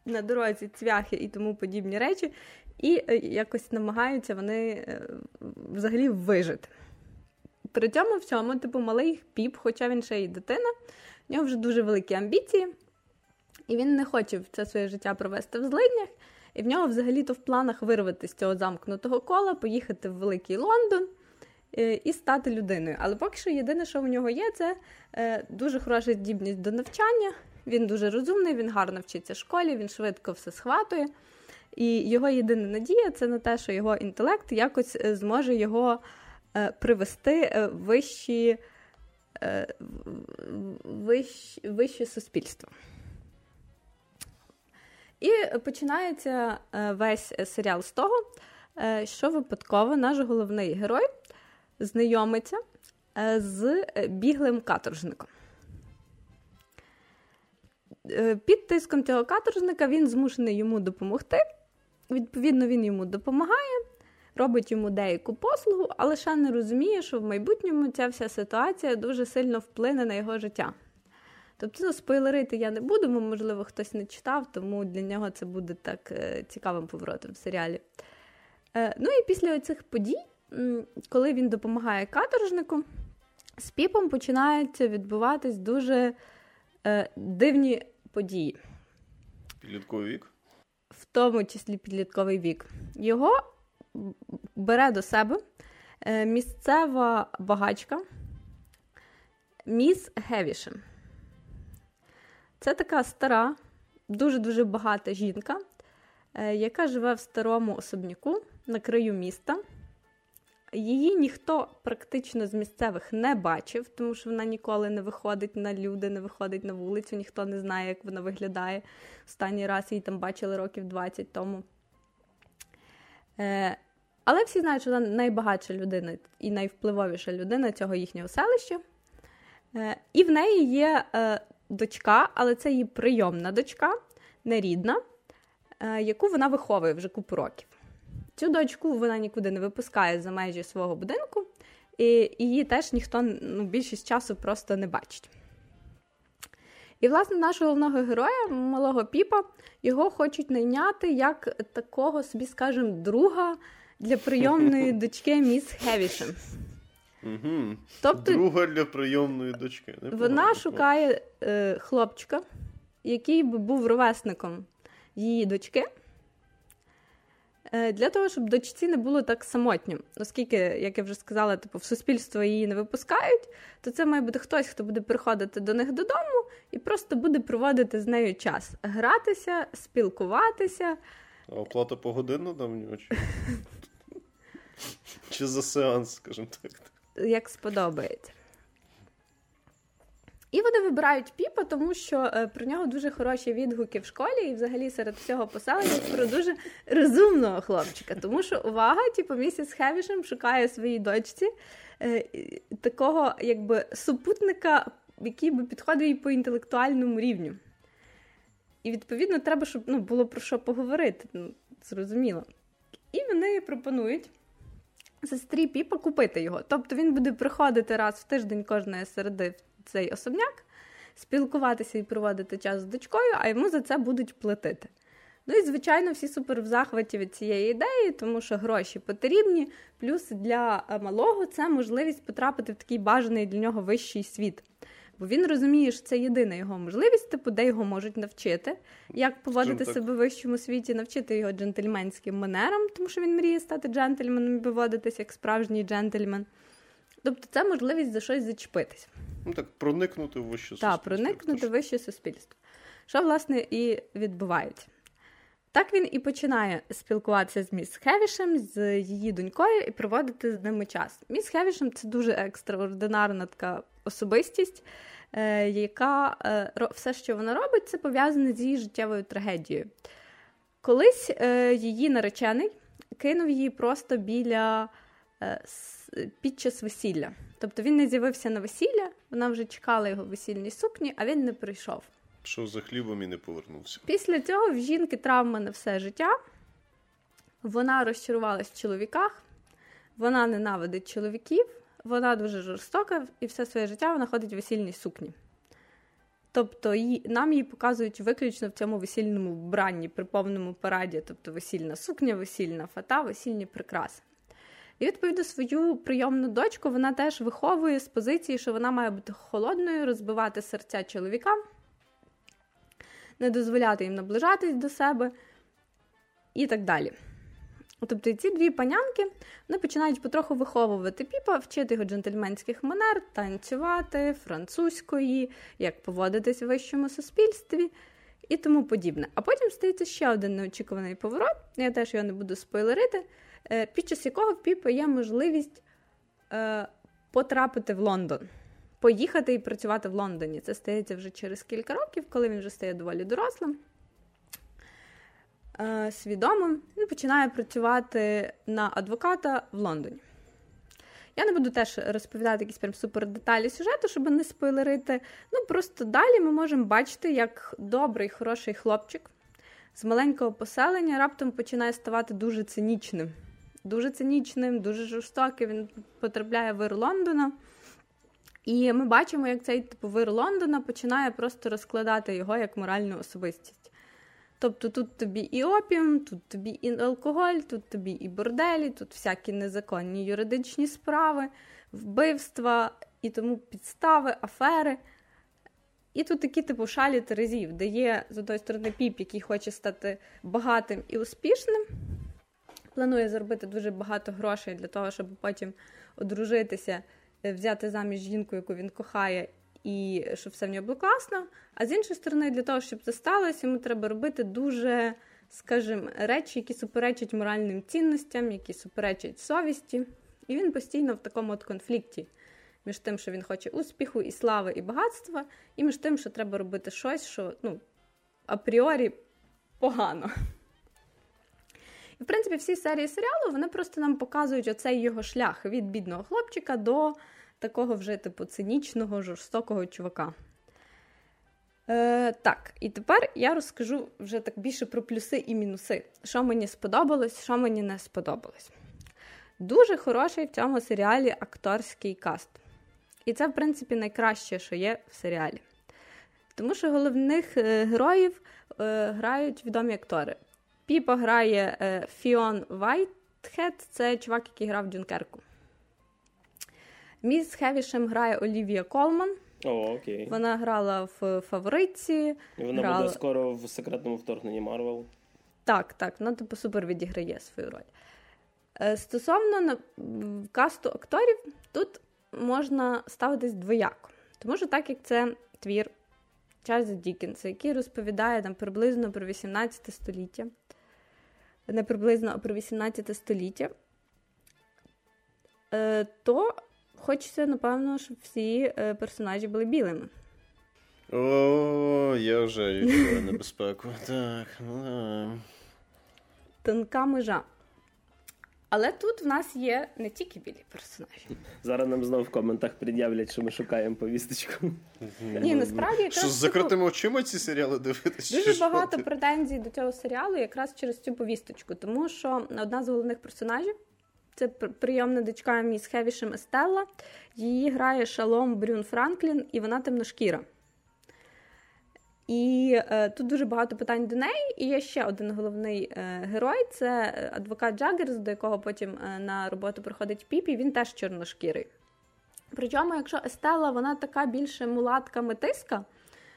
на дорозі цвяхи і тому подібні речі, і е, якось намагаються вони е, взагалі вижити. При цьому всьому, типу, малий піп, хоча він ще й дитина, в нього вже дуже великі амбіції, і він не хоче це своє життя провести в злиднях. І в нього взагалі-то в планах вирвати з цього замкнутого кола, поїхати в Великий Лондон е, і стати людиною. Але поки що єдине, що в нього є, це дуже хороша здібність до навчання. Він дуже розумний, він гарно вчиться в школі, він швидко все схватує. І його єдина надія це на те, що його інтелект якось е, зможе його е, привести е, в вищі, е, в- вище суспільство. І починається весь серіал з того, що випадково наш головний герой знайомиться з біглим каторжником. Під тиском цього каторжника він змушений йому допомогти. Відповідно, він йому допомагає, робить йому деяку послугу, але ще не розуміє, що в майбутньому ця вся ситуація дуже сильно вплине на його життя. Тобто, ну, спойлерити я не буду, бо, можливо, хтось не читав, тому для нього це буде так е, цікавим поворотом в серіалі. Е, ну і після цих подій, коли він допомагає каторжнику, з піпом починаються відбуватись дуже е, дивні події, Підлітковий вік. В тому числі підлітковий вік. Його бере до себе е, місцева багачка міс Гевішем. Це така стара, дуже-дуже багата жінка, е, яка живе в старому особняку на краю міста. Її ніхто практично з місцевих не бачив, тому що вона ніколи не виходить на люди, не виходить на вулицю, ніхто не знає, як вона виглядає. Останній раз її там бачили років 20 тому. Е, Але всі знають, що вона найбагатша людина і найвпливовіша людина цього їхнього селища. Е, І в неї є е, дочка, але це її прийомна дочка, нерідна, е, яку вона виховує вже купу років. Цю дочку вона нікуди не випускає за межі свого будинку, і її теж ніхто ну, більшість часу просто не бачить. І, власне, нашого головного героя, малого Піпа, його хочуть найняти як такого собі, скажімо, друга для прийомної дочки міс Хевішем. Угу. Тобто Друга для прийомної дочки. Непогано. вона шукає е, хлопчика, який би був ровесником її дочки, для того, щоб дочці не було так самотнім. Оскільки, як я вже сказала, типу, в суспільство її не випускають, то це має бути хтось, хто буде приходити до них додому і просто буде проводити з нею час, гратися, спілкуватися. А оплата погодинна там в нього? Чи за сеанс, скажімо так. як сподобається. І вони вибирають Піпа, тому що е, про нього дуже хороші відгуки в школі і взагалі серед всього поселення про дуже розумного хлопчика. Тому що увага, типу, місіс Хевішем шукає своїй дочці е, такого якби супутника, який би підходив їй по інтелектуальному рівню. І відповідно треба, щоб ну, було про що поговорити. Ну, зрозуміло. І вони пропонують сестрі Піпа купити його. Тобто він буде приходити раз в тиждень кожної середи цей особняк, спілкуватися і проводити час з дочкою, а йому за це будуть платити. Ну і, звичайно, всі супер в захваті від цієї ідеї, тому що гроші потрібні. Плюс для малого це можливість потрапити в такий бажаний для нього вищий світ. Бо він розуміє, що це єдина його можливість, типу, де його можуть навчити, як поводити себе в вищому світі, навчити його джентльменським манерам, тому що він мріє стати джентльменом і поводитися як справжній джентльмен. Тобто це можливість за щось зачепитись. Ну так, проникнути в вище суспільство. Так, проникнути в вище суспільство. Що, власне, і відбувається. Так він і починає спілкуватися з міс Хевішем, з її донькою, і проводити з ними час. Міс Хевішем це дуже екстраординарна така особистість, е, яка е, все, що вона робить, це пов'язане з її життєвою трагедією. Колись е, її наречений кинув її просто біля під час весілля. Тобто він не з'явився на весілля, вона вже чекала його в весільній сукні, а він не прийшов. Пішов за хлібом і не повернувся. Після цього в жінки травма на все життя. Вона розчарувалась в чоловіках, вона ненавидить чоловіків, вона дуже жорстока і все своє життя вона ходить в весільній сукні. Тобто її, нам її показують виключно в цьому весільному вбранні при повному параді, тобто весільна сукня, весільна фата, весільні прикраси. І відповідно свою прийомну дочку вона теж виховує з позиції, що вона має бути холодною, розбивати серця чоловікам, не дозволяти їм наближатись до себе і так далі. Тобто ці дві панянки вони починають потроху виховувати піпа, вчити його джентльменських манер, танцювати, французької, як поводитись в вищому суспільстві і тому подібне. А потім стається ще один неочікуваний поворот, я теж його не буду спойлерити, під час якого в піпа є можливість е, потрапити в Лондон. Поїхати і працювати в Лондоні. Це стається вже через кілька років, коли він вже стає доволі дорослим, е, свідомим, він починає працювати на адвоката в Лондоні. Я не буду теж розповідати якісь прям супер деталі сюжету, щоб не спойлерити. Ну просто далі ми можемо бачити, як добрий, хороший хлопчик з маленького поселення раптом починає ставати дуже цинічним. Дуже цинічним, дуже жорстоким. Він потрапляє в вир Лондона. І ми бачимо, як цей типу вир Лондона починає просто розкладати його як моральну особистість. Тобто тут тобі і опіум, тут тобі і алкоголь, тут тобі і борделі, тут всякі незаконні юридичні справи, вбивства і тому підстави, афери. І тут такі типу шалі терезів, де є з одної сторони піп, який хоче стати багатим і успішним, планує заробити дуже багато грошей для того, щоб потім одружитися, е, взяти заміж жінку, яку він кохає, і щоб все в нього було класно. А з іншої сторони, для того, щоб це сталося, йому треба робити дуже, скажімо, речі, які суперечать моральним цінностям, які суперечать совісті. І він постійно в такому от конфлікті між тим, що він хоче успіху, і слави, і багатства, і між тим, що треба робити щось, що ну, апріорі погано. І, в принципі, всі серії серіалу вони просто нам показують оцей його шлях від бідного хлопчика до такого вже, типу, цинічного, жорстокого чувака. Е, Так, і тепер я розкажу вже так більше про плюси і мінуси, що мені сподобалось, що мені не сподобалось. Дуже хороший в цьому серіалі акторський каст. І це, в принципі, найкраще, що є в серіалі. Тому що головних е, героїв е, грають відомі актори. Піпа грає е, Фіон Вайтхед, це чувак, який грав в Дюнкерку. Міс Хевішем грає Олівія Колман. О, окей. Вона грала в фаворитці. І вона грала... буде скоро в секретному вторгненні Марвел. Так, так, вона типу супер відіграє свою роль. Е, Стосовно на- касту акторів, тут можна ставитись двояко. Тому що так як це твір Чарльза Дікенса, який розповідає там приблизно про 18 століття, не приблизно, а про 18 століття, е, то хочеться, напевно, щоб всі е, персонажі були білими. О, я вже відчуваю небезпеку. Так, ну. Тонка межа. Але тут в нас є не тільки білі персонажі. Зараз нам знову в коментах пред'являть, що ми шукаємо повісточку. Ні, насправді якраз Що з типу, закритими очима ці серіали дивитися? Дуже багато претензій до цього серіалу якраз через цю повісточку, тому що одна з головних персонажів це прийомна дочка міс Хевішем Естелла. Її грає Шалом Брюн-Франклін, і вона темношкіра. І е, тут дуже багато питань до неї. І є ще один головний е, герой це адвокат Джаггерс, до якого потім е, на роботу приходить Піп. Він теж чорношкірий. Причому, якщо Естелла, вона така більше мулатка метиска,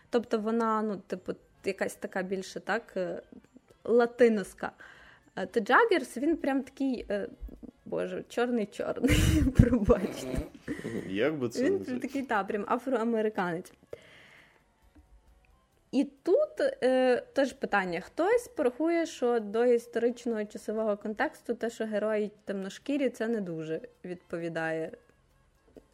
тобто вона, ну, типу, якась така більше так, е, латиноска. Е, То Джаггерс, він прям такий, е, боже, чорний-чорний, пробачте. Як би це Він такий, та, прям афроамериканець. І тут е, теж питання: хтось порахує, що до історичного часового контексту те, що герої темношкірі, це не дуже відповідає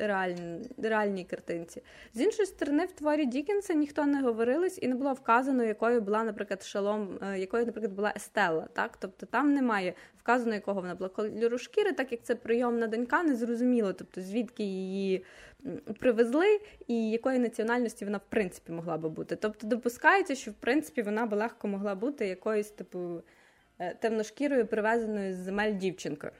реальній, реальній картинці. З іншої сторони, в творі Дікенса ніхто не говорилось і не було вказано, якою була, наприклад, Шалом, е, якою, наприклад, була Естелла. Так? Тобто там немає вказано, якого вона була кольору шкіри, так як це прийомна донька, не зрозуміло, тобто звідки її привезли і якої національності вона в принципі могла би бути. Тобто допускається, що в принципі вона би легко могла бути якоюсь типу е, темношкірою, привезеною з земель дівчинкою.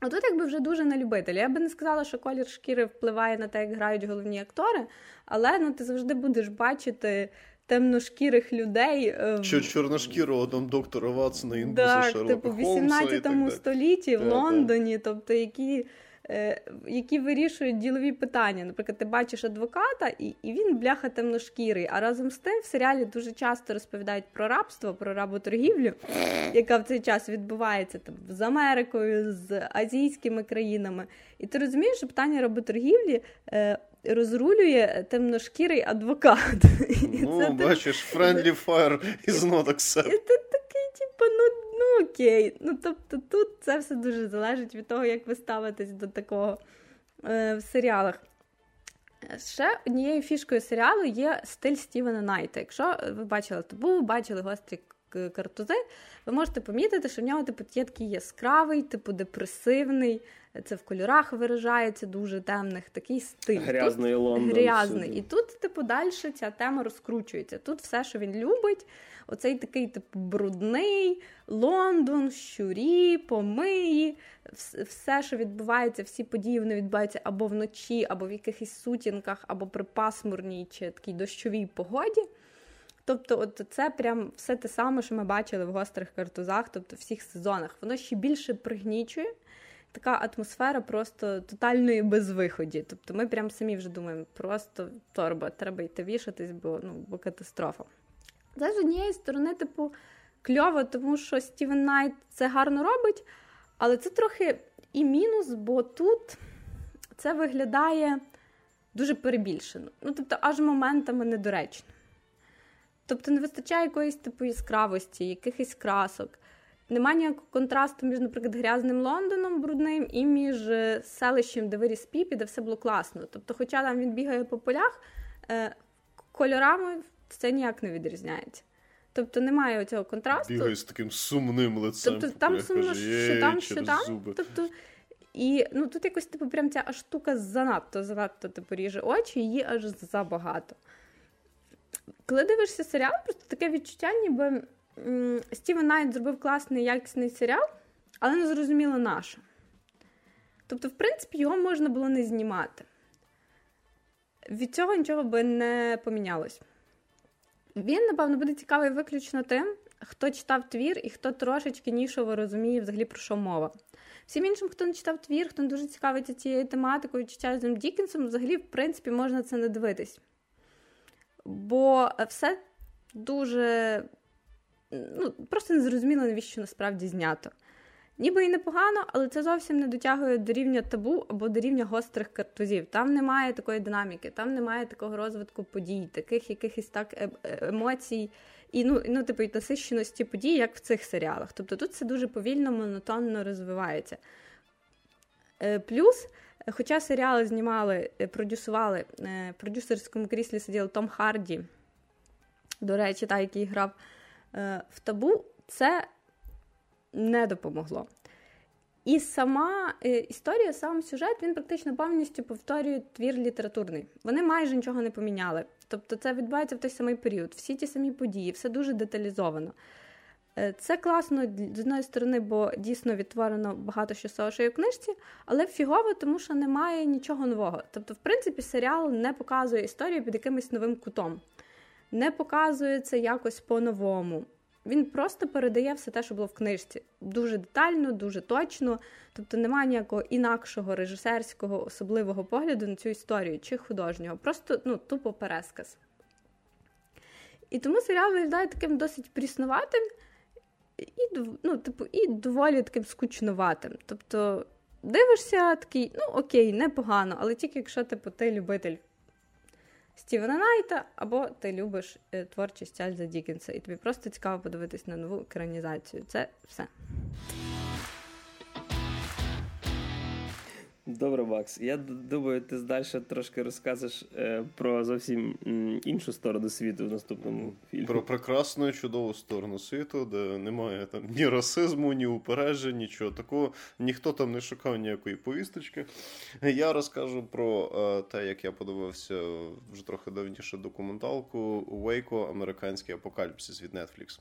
А тут якби вже дуже на любителя. Я би не сказала, що колір шкіри впливає на те, як грають головні актори, але ну, ти завжди будеш бачити темношкірих людей. е, Чи чорношкірого там доктора Ватсона, індуса так, Шерлока типу, в Холмса і 18 так столітті в Лондоні, тобто які, які вирішують ділові питання. Наприклад, ти бачиш адвоката, і, і він бляха темношкірий. А разом з тим в серіалі дуже часто розповідають про рабство, про работоргівлю, яка в цей час відбувається там з Америкою, з азійськими країнами. І ти розумієш, що питання работоргівлі. Е, Розрулює темношкірий адвокат. Ну, це бачиш, friendly fire is not і accept. ти такий, типу, ну, ну окей. Ну, тобто тут це все дуже залежить від того, як ви ставитесь до такого е, в серіалах. Ще однією фішкою серіалу є стиль Стівена Найта. Якщо ви бачили табу, бачили гострі картузи, ви можете помітити, що в нього типу, є такий яскравий, типу депресивний, це в кольорах виражається дуже темних, такий стиль. Тут Грязний Лондон. грязний. всюди. І тут, типу, далі ця тема розкручується. Тут все, що він любить, оцей такий, типу, брудний Лондон, щурі, помиї, все, що відбувається, всі події вони відбуваються або вночі, або в якихось сутінках, або при пасмурній чи такій дощовій погоді. Тобто, от це прям все те саме, що ми бачили в гострих картузах, тобто в всіх сезонах. Воно ще більше пригнічує. Така атмосфера просто тотальної безвиході. Тобто ми прям самі вже думаємо, просто торба, треба йти вішатись, бо ну бо катастрофа. Це з однієї сторони, типу, кльово, тому що Стівен Найт це гарно робить, але це трохи і мінус, бо тут це виглядає дуже перебільшено. Ну, тобто, аж моментами недоречно. Тобто не вистачає якоїсь типу яскравості, якихось красок. Нема ніякого контрасту між, наприклад, грязним Лондоном брудним і між е, селищем, де виріс Піп, де все було класно. Тобто, хоча там він бігає по полях, е, кольорами це ніяк не відрізняється. Тобто немає цього контрасту. Бігає з таким сумним лицем. Тобто там сумно, що там, що там. зуби». Тобто, і ну тут якось типу прям ця аж штука занадто, занадто типу, ріже очі, її аж забагато. Коли дивишся серіал, просто таке відчуття, ніби м, Стівен Найт зробив класний якісний серіал, але не зрозуміло на що. Тобто, в принципі, його можна було не знімати. Від цього нічого би не помінялось. Він, напевно, буде цікавий виключно тим, хто читав твір і хто трошечки нішово розуміє взагалі про що мова. Всім іншим, хто не читав твір, хто не дуже цікавиться цією тематикою чи Чарльзом Дікінсом, взагалі, в принципі, можна це не дивитись. Бо все дуже ну, просто незрозуміло, навіщо насправді знято. Ніби і непогано, але це зовсім не дотягує до рівня табу або до рівня гострих картузів. Там немає такої динаміки, там немає такого розвитку подій, таких якихось так е- емоцій і ну, ну, типу, і насищеності подій, як в цих серіалах. Тобто тут це дуже повільно, монотонно розвивається. Е, плюс, хоча серіали знімали, е, продюсували, в продюсерському кріслі сиділи Том Харді, до речі, та, який грав в табу, це не допомогло. І сама е, історія, сам сюжет, він практично повністю повторює твір літературний. Вони майже нічого не поміняли. Тобто це відбувається в той самий період, всі ті самі події, все дуже деталізовано. Е, Це класно з одної сторони, бо дійсно відтворено багато що того, в книжці, але фігово, тому що немає нічого нового. Тобто, в принципі, серіал не показує історію під якимось новим кутом, не показує це якось по-новому. Він просто передає все те, що було в книжці. Дуже детально, дуже точно. Тобто немає ніякого інакшого режисерського особливого погляду на цю історію чи художнього. Просто ну, тупо пересказ. І тому серіал виглядає таким досить пріснуватим і ну, типу, і доволі таким скучнуватим. Тобто дивишся такий, ну окей, непогано, але тільки якщо типу, ти любитель Стівена Найта, або ти любиш е, творчість Чарльза Дікінса, і тобі просто цікаво подивитись на нову екранізацію. Це все. Добре, Макс. Я думаю, ти далі трошки розкажеш е, про зовсім іншу сторону світу в наступному фільмі. Про прекрасну і чудову сторону світу, де немає там ні расизму, ні упереджень, нічого такого. Ніхто там не шукав ніякої повісточки. Я розкажу про е, те, як я подивився вже трохи давніше документалку Вейко Американський апокаліпсис від Netflix.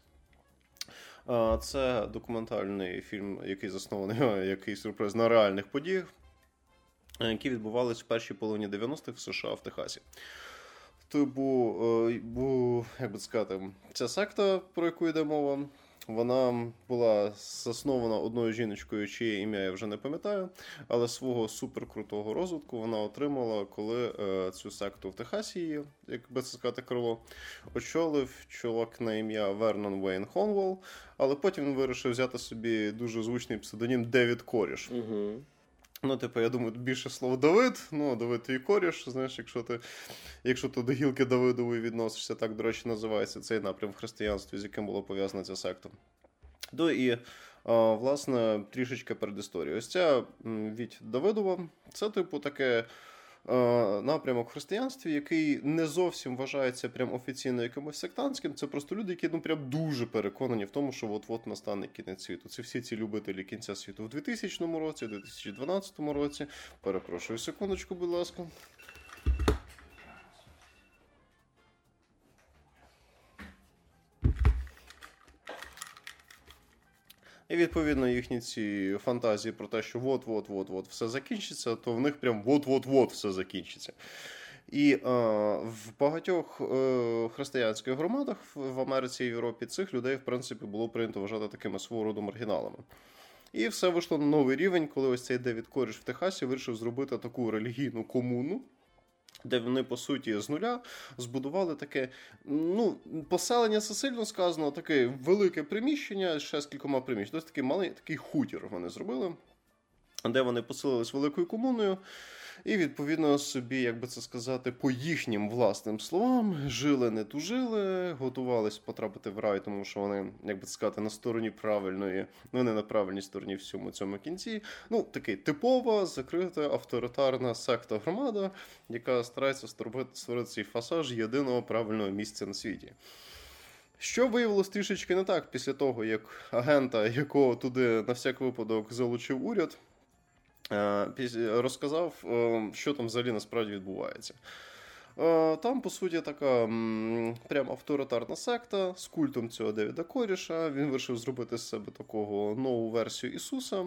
Е, Це документальний фільм, який заснований який сюрприз на реальних подіях, які відбувалися в першій половині 90-х в США в Техасі. Типу, е, бу, як би сказати, ця секта, про яку йде мова, вона була заснована одною жіночкою, чиє ім'я я вже не пам'ятаю, але свого суперкрутого розвитку вона отримала, коли е, цю секту в Техасі як би це сказати, крило, очолив чоловік на ім'я Вернон Вейн Хонвол, але потім він вирішив взяти собі дуже звучний псевдонім Девід Коріш. Угу. Ну, типу, я думаю, більше слово Давид. Ну, Давид і коріш, знаєш, якщо ти якщо ти до гілки Давидової відносишся, так, до речі, називається цей напрям в християнстві, з яким було пов'язана ця секта. Ну і, власне, трішечки перед історією. Ось ця від Давидова, це, типу, таке. Напрямок в християнстві, який не зовсім вважається прям офіційно якимось сектантським, це просто люди, які ну прям дуже переконані в тому, що от-от настане кінець світу. Це всі ці любителі кінця світу в 2000 році, 2012 році. Перепрошую секундочку, будь ласка. І відповідно їхні ці фантазії про те, що от-от-от-от все закінчиться, то в них прям от-от-от все закінчиться. І е, в багатьох е, християнських громадах в Америці і Європі цих людей, в принципі, було прийнято вважати такими свого роду маргіналами. І все вийшло на новий рівень, коли ось цей Девід Коріш в Техасі вирішив зробити таку релігійну комуну. Де вони, по суті, з нуля збудували таке, ну, поселення це сильно сказано, таке велике приміщення ще з кількома приміщеннями. Тобто такий малий такий хутір вони зробили. Де вони поселились великою комуною. І, відповідно, собі, як би це сказати, по їхнім власним словам, жили, не тужили, готувались потрапити в рай, тому що вони, як би це сказати, на стороні правильної, ну не на правильній стороні всьому цьому кінці. Ну, такий типова, закрита, авторитарна секта громада, яка старається створити цей фасаж єдиного правильного місця на світі. Що виявилось трішечки не так після того, як агента, якого туди на всяк випадок залучив уряд. Е, розказав, е, що там взагалі насправді відбувається. Е, там, по суті, така прям авторитарна секта з культом цього Девіда Коріша. Він вирішив зробити з себе такого нову версію Ісуса.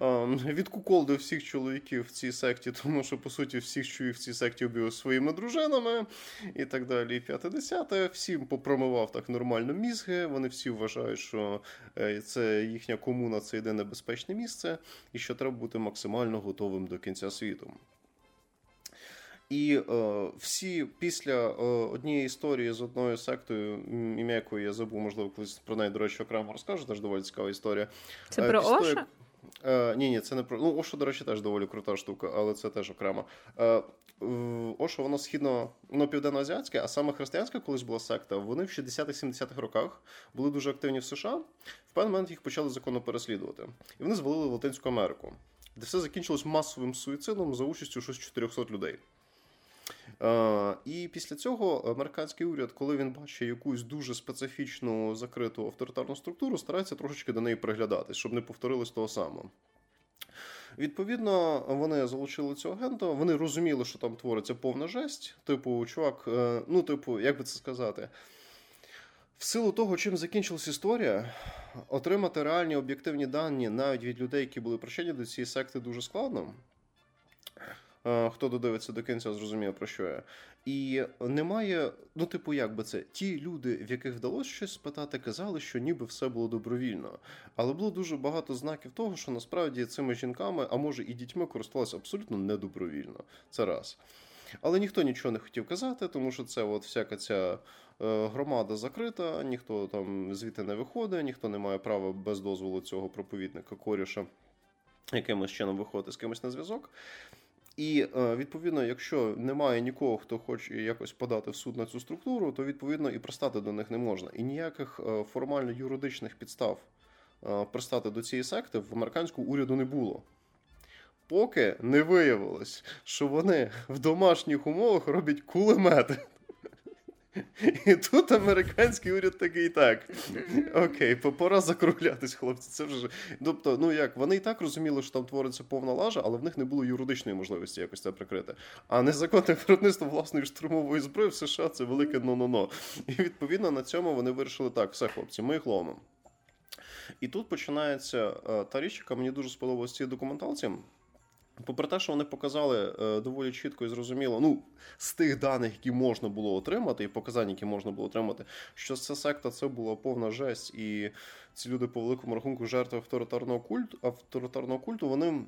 Ем, відкуколдив всіх чоловіків в цій секті, тому що, по суті, всіх чоловік в цій секті обів своїми дружинами і так далі. І п'яте десяте. Всім попромивав так нормально мізги. Вони всі вважають, що е, це їхня комуна це єдине безпечне місце, і що треба бути максимально готовим до кінця світу. І е, всі після е, однієї історії з одною сектою, ім'я якої я забув, можливо, колись про неї, до речі, окремо розкажу, теж доволі цікава історія. Це е, про Оша? Е, Ні, ні, це не про. Ну, Ошо, до речі, теж доволі крута штука, але це теж окремо. Е, Ошо, воно східно, південноазіатське, а саме християнська колись була секта. Вони в 60-70-х роках були дуже активні в США. В певний момент їх почали законно переслідувати. І вони звалили в Латинську Америку, де все закінчилось масовим суїцидом за участю щось 400 людей. Е, і після цього американський уряд, коли він бачить якусь дуже специфічну закриту авторитарну структуру, старається трошечки до неї приглядатись, щоб не повторилось того самого. Відповідно, вони залучили цього агента, вони розуміли, що там твориться повна жесть. Типу, чувак, е, ну, типу, як би це сказати, в силу того, чим закінчилась історія, отримати реальні об'єктивні дані навіть від людей, які були причетні до цієї секти, дуже складно. Е, хто додивиться до кінця, зрозуміє про що я. І немає, ну, типу, як би це, ті люди, в яких вдалося щось спитати, казали, що ніби все було добровільно. Але було дуже багато знаків того, що насправді цими жінками, а може і дітьми, користувалися абсолютно недобровільно. Це раз. Але ніхто нічого не хотів казати, тому що це от всяка ця е, громада закрита, ніхто там звідти не виходить, ніхто не має права без дозволу цього проповідника коріша якимось чином виходити з кимось на зв'язок. І е, відповідно, якщо немає нікого, хто хоче якось подати в суд на цю структуру, то відповідно і пристати до них не можна. І ніяких е, формально юридичних підстав е, пристати до цієї секти в американському уряду не було. Поки не виявилось, що вони в домашніх умовах роблять кулемети. І тут американський уряд такий так. Окей, пора закруглятись, хлопці. Це вже. Тобто, ну як, вони і так розуміли, що там твориться повна лажа, але в них не було юридичної можливості якось це прикрити. А незаконне виробництво власної штурмової зброї в США це велике но-но-но. І відповідно на цьому вони вирішили так, все, хлопці, ми їх ловимо. І тут починається е, та річ, яка мені дуже сподобалась цій документалці. Попри те, що вони показали е, доволі чітко і зрозуміло, ну з тих даних, які можна було отримати, і показань, які можна було отримати, що ця секта це була повна жесть, і ці люди по великому рахунку жертви авторитарного культу авторитарного культу, вони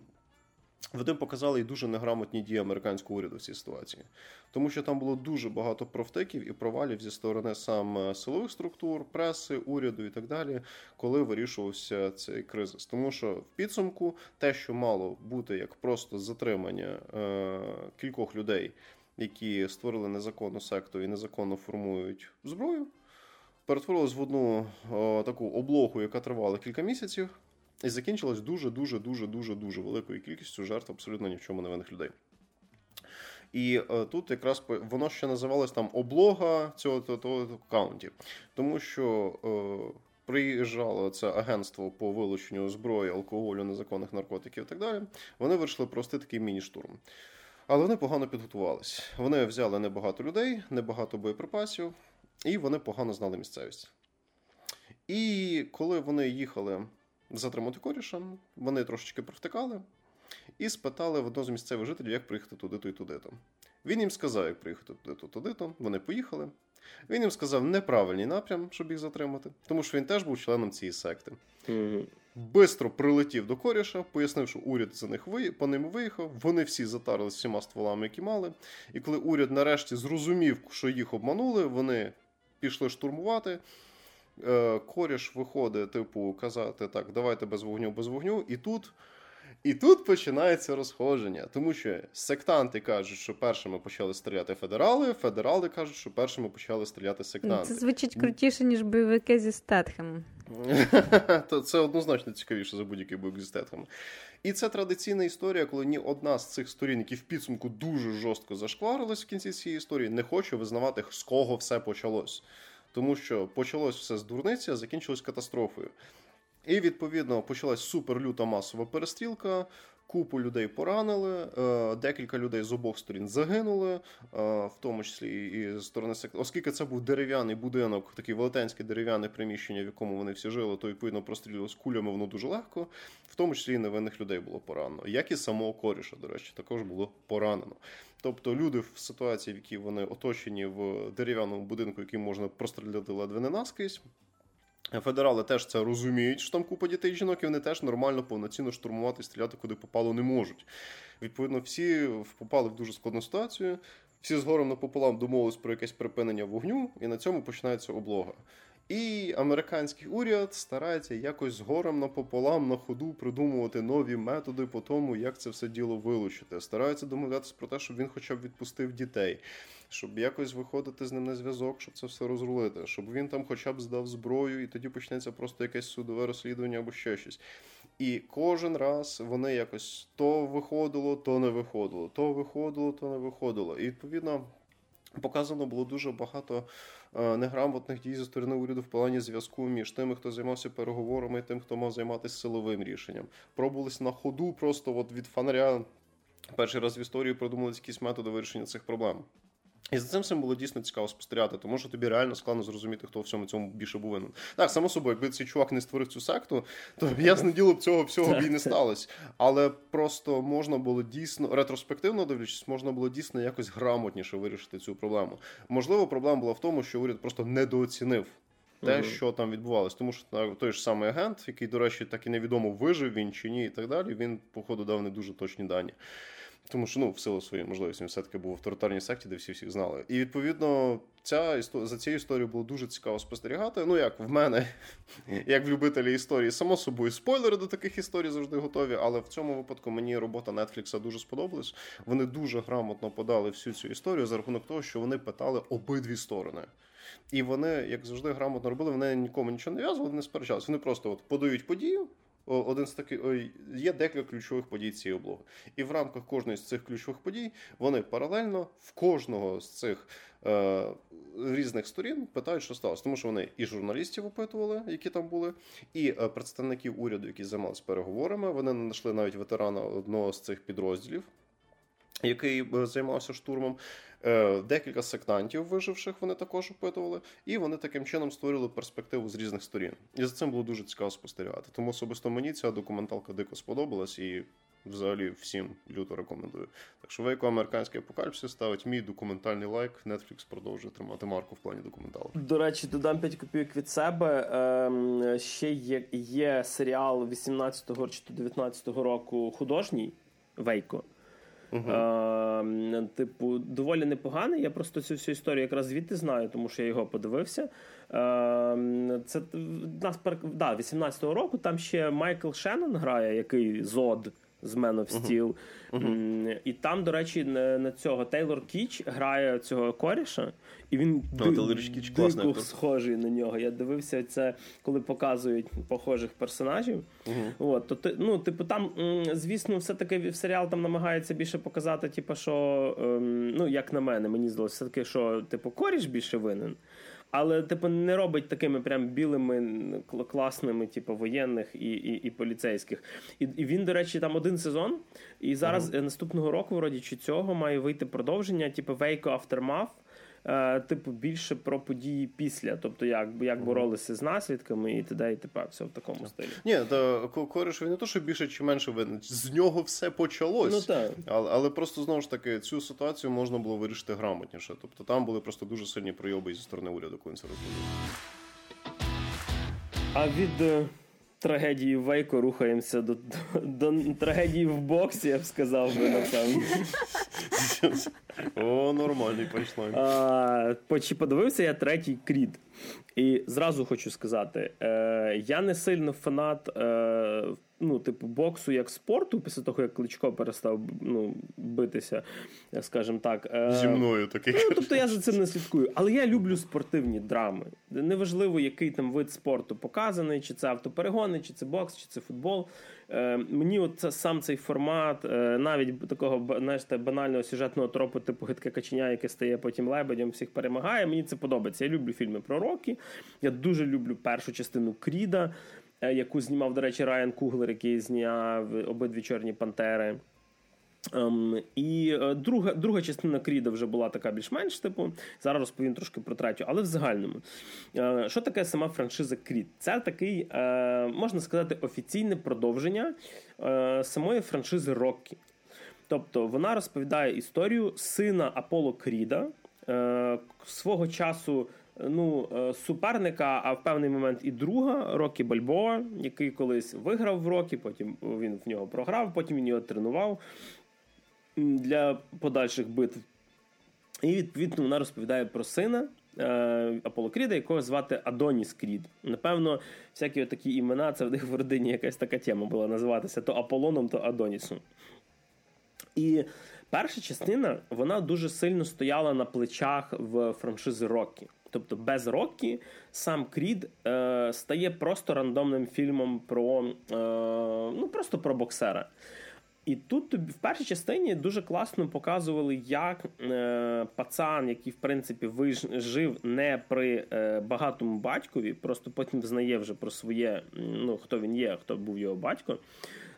вони показали і дуже неграмотні дії американського уряду в цій ситуації, тому що там було дуже багато провтиків і провалів зі сторони сам силових структур, преси, уряду і так далі, коли вирішувався цей кризис. Тому що в підсумку те, що мало бути як просто затримання е, кількох людей, які створили незаконну секту і незаконно формують зброю, перетворилось в одну о, таку облогу, яка тривала кілька місяців. І закінчилось дуже-дуже дуже дуже дуже великою кількістю жертв абсолютно ні в чому невинних людей. І е, тут якраз воно ще називалось там облога цього того аккаунтів, тому що е, приїжджало це агентство по вилученню зброї, алкоголю, незаконних наркотиків і так далі. Вони вирішили провести такий міні-штурм. Але вони погано підготувались. Вони взяли небагато людей, небагато боєприпасів, і вони погано знали місцевість. І коли вони їхали затримати коріша. Вони трошечки провтикали і спитали в одного з місцевих жителів, як приїхати туди-то і туди-то. Він їм сказав, як приїхати туди-то, туди-то. Вони поїхали. Він їм сказав неправильний напрям, щоб їх затримати, тому що він теж був членом цієї секти. Mm-hmm. Бистро прилетів до коріша, пояснив, що уряд за них ви... по ним виїхав. Вони всі затарились всіма стволами, які мали. І коли уряд нарешті зрозумів, що їх обманули, вони пішли штурмувати. Е, коріш виходить, типу, казати так, давайте без вогню, без вогню, і тут. І тут починається розходження, тому що сектанти кажуть, що першими почали стріляти федерали, федерали кажуть, що першими почали стріляти сектанти. Це звучить крутіше, ніж бойовики зі Стетхемом. То це однозначно цікавіше за будь-який бойовик зі Стетхемом. І це традиційна історія, коли ні одна з цих сторін, які в підсумку дуже жорстко зашкварились в кінці цієї історії, не хоче визнавати, з кого все почалось. Тому що почалось все з дурниці, а закінчилось катастрофою. І відповідно почалась суперлюта масова перестрілка. Купу людей поранили, е, декілька людей з обох сторін загинули, е, в тому числі і з сторони. Оскільки це був дерев'яний будинок, такий велетенське дерев'яне приміщення, в якому вони всі жили, то відповідно прострілювали з кулями воно дуже легко, в тому числі і невинних людей було поранено. Як і самого коріша, до речі, також було поранено. Тобто люди в ситуації, в якій вони оточені в дерев'яному будинку, який можна простріляти ледве не наскрізь. Федерали теж це розуміють, що там купа дітей і жінок, і вони теж нормально, повноцінно штурмувати, стріляти, куди попало, не можуть. Відповідно, всі попали в дуже складну ситуацію, всі згором напополам домовились про якесь припинення вогню, і на цьому починається облога. І американський уряд старається якось згором напополам на ходу придумувати нові методи по тому, як це все діло вилучити. Стараються домовлятися про те, щоб він хоча б відпустив дітей, щоб якось виходити з ним на зв'язок, щоб це все розрулити, щоб він там хоча б здав зброю, і тоді почнеться просто якесь судове розслідування або ще щось. І кожен раз вони якось то виходило, то не виходило, то виходило, то не виходило. І відповідно показано було дуже багато. Е, неграмотних дій зі сторони уряду в плані зв'язку між тими, хто займався переговорами, і тим, хто мав займатися силовим рішенням. Пробувалися на ходу, просто от від фонаря перший раз в історії придумали якісь методи вирішення цих проблем. І за цим всім було дійсно цікаво спостерігати, тому що тобі реально складно зрозуміти, хто в всьому цьому більше був винен. Так, само собою, якби цей чувак не створив цю секту, то ясне діло б цього всього б і не сталося. Але просто можна було дійсно ретроспективно дивлячись, можна було дійсно якось грамотніше вирішити цю проблему. Можливо, проблема була в тому, що уряд просто недооцінив. Те, uh-huh. що там відбувалось, тому що той ж самий агент, який, до речі, так і невідомо вижив він чи ні, і так далі. Він, походу, дав не дуже точні дані. Тому що ну, в силу своєї можливості все-таки був в авторитарній секті, де всі всіх знали. І відповідно ця за цією історією було дуже цікаво спостерігати. Ну, як в мене, як в любителі історії, само собою, спойлери до таких історій завжди готові. Але в цьому випадку мені робота Netflix дуже сподобалась. Вони дуже грамотно подали всю цю історію за рахунок того, що вони питали обидві сторони. І вони, як завжди, грамотно робили, вони нікому нічого не в'язували, не сперечалися. Вони просто от подають подію один з таких є декілька ключових подій цієї облоги. І в рамках кожної з цих ключових подій вони паралельно в кожного з цих е, різних сторін питають, що сталося. Тому що вони і журналістів опитували, які там були, і е, представників уряду, які займалися переговорами. Вони знайшли навіть ветерана одного з цих підрозділів який е, займався штурмом. Е, декілька сектантів виживших вони також опитували, і вони таким чином створили перспективу з різних сторін. І за цим було дуже цікаво спостерігати. Тому особисто мені ця документалка дико сподобалась і взагалі всім люто рекомендую. Так що вейко американський апокаліпсис ставить мій документальний лайк. Netflix продовжує тримати марку в плані документалу. До речі, додам 5 копійок від себе. Ем, ще є є серіал 18-го чи 19-го року художній Вейко. Uh-huh. Е, Типу, доволі непоганий. Я просто цю всю історію якраз звідти знаю, тому що я його подивився. Е, Це нас да, 18-го року. Там ще Майкл Шеннон грає, який зод з Man of Steel. Uh-huh. І там, до речі, на цього Тейлор Кіч грає цього коріша, і він Кіч дико схожий на нього. Я дивився це, коли показують похожих персонажів. Uh-huh. От, то, ну, Типу, там, звісно, все-таки в серіал там намагається більше показати, типу, що, ем, ну, як на мене, мені здалося, все-таки, що типу, коріш більше винен але типу не робить такими прям білими, класними, типу, воєнних і і, і поліцейських. І і він, до речі, там один сезон. І зараз uh-huh. наступного року, вроді чи цього, має вийти продовження, типу Waco Aftermath. Е, типу, більше про події після, тобто як як боролися з наслідками і т.д. і т.п. все в такому стилі. Ні, то кориш він не то, що більше чи менше винен. З нього все почалось. Ну, так. Але, але просто знову ж таки цю ситуацію можна було вирішити грамотніше. Тобто там були просто дуже сильні пройоби зі сторони уряду, коли це. А від е, трагедії в Вейко рухаємося до, до, до трагедії в боксі, я б сказав би, напевно. О, нормальний панчлайн. А, Чи подивився я третій крід. І зразу хочу сказати: е, я не сильно фанат е, ну, типу, боксу як спорту, після того, як Кличко перестав ну, битися, скажімо так. Е, Зі мною такий. Ну, Тобто я за цим не слідкую. Але я люблю спортивні драми. Неважливо, який там вид спорту показаний, чи це автоперегони, чи це бокс, чи це футбол. Е, Мені от це, сам цей формат, е, навіть такого знаєш, банального сюжетного тропу, типу гидке каченя, яке стає потім лебедем, всіх перемагає. Мені це подобається. Я люблю фільми про роки. Я дуже люблю першу частину Кріда, яку знімав, до речі, Райан Куглер, який зняв обидві чорні пантери. Um, і uh, друга друга частина Кріда вже була така більш-менш типу. Зараз розповім трошки про третю, але в загальному. Uh, що таке сама франшиза Крід? Це такий, uh, можна сказати, офіційне продовження самої франшизи Роккі. Тобто вона розповідає історію сина Аполло Кріда, свого часу ну, е, суперника, а в певний момент і друга Рокі Бальбоа, який колись виграв в Рокі, потім він в нього програв, потім він його тренував для подальших битв. І відповідно вона розповідає про сина е, Аполло Кріда, якого звати Адоніс Крід. Напевно, всякі такі імена, це в них в родині якась така тема була називатися то Аполлоном, то Адонісом. І перша частина вона дуже сильно стояла на плечах в франшизи Рокі. Тобто без Роккі сам Крід е, стає просто рандомним фільмом про е, ну просто про боксера. І тут в першій частині дуже класно показували, як е, пацан, який в принципі виж, жив не при е, багатому батькові, просто потім знає вже про своє, ну хто він є, хто був його батько.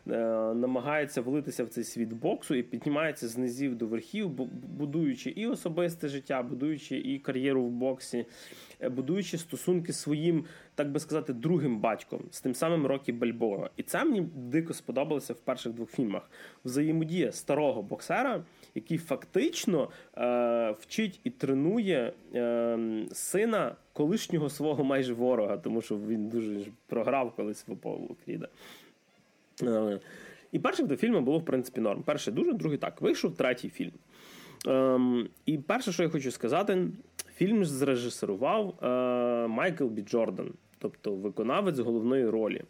Е, намагається влитися в цей світ боксу і піднімається з низів до верхів, будуючи і особисте життя, будуючи і кар'єру в боксі, е, будуючи стосунки своїм, так би сказати, другим батьком з тим самим Рокі Бальбоа. І це мені дико сподобалося в перших двох фільмах. Взаємодія старого боксера, який фактично е, вчить і тренує е, сина колишнього свого майже ворога, тому що він дуже програв колись в Аполло Кріда. Е, і перших до фільму було, в принципі, норм. Перший дуже, другий так. Вийшов третій фільм. Ем, І перше, що я хочу сказати, фільм зрежисерував е, Майкл Бі Джордан, тобто виконавець головної ролі.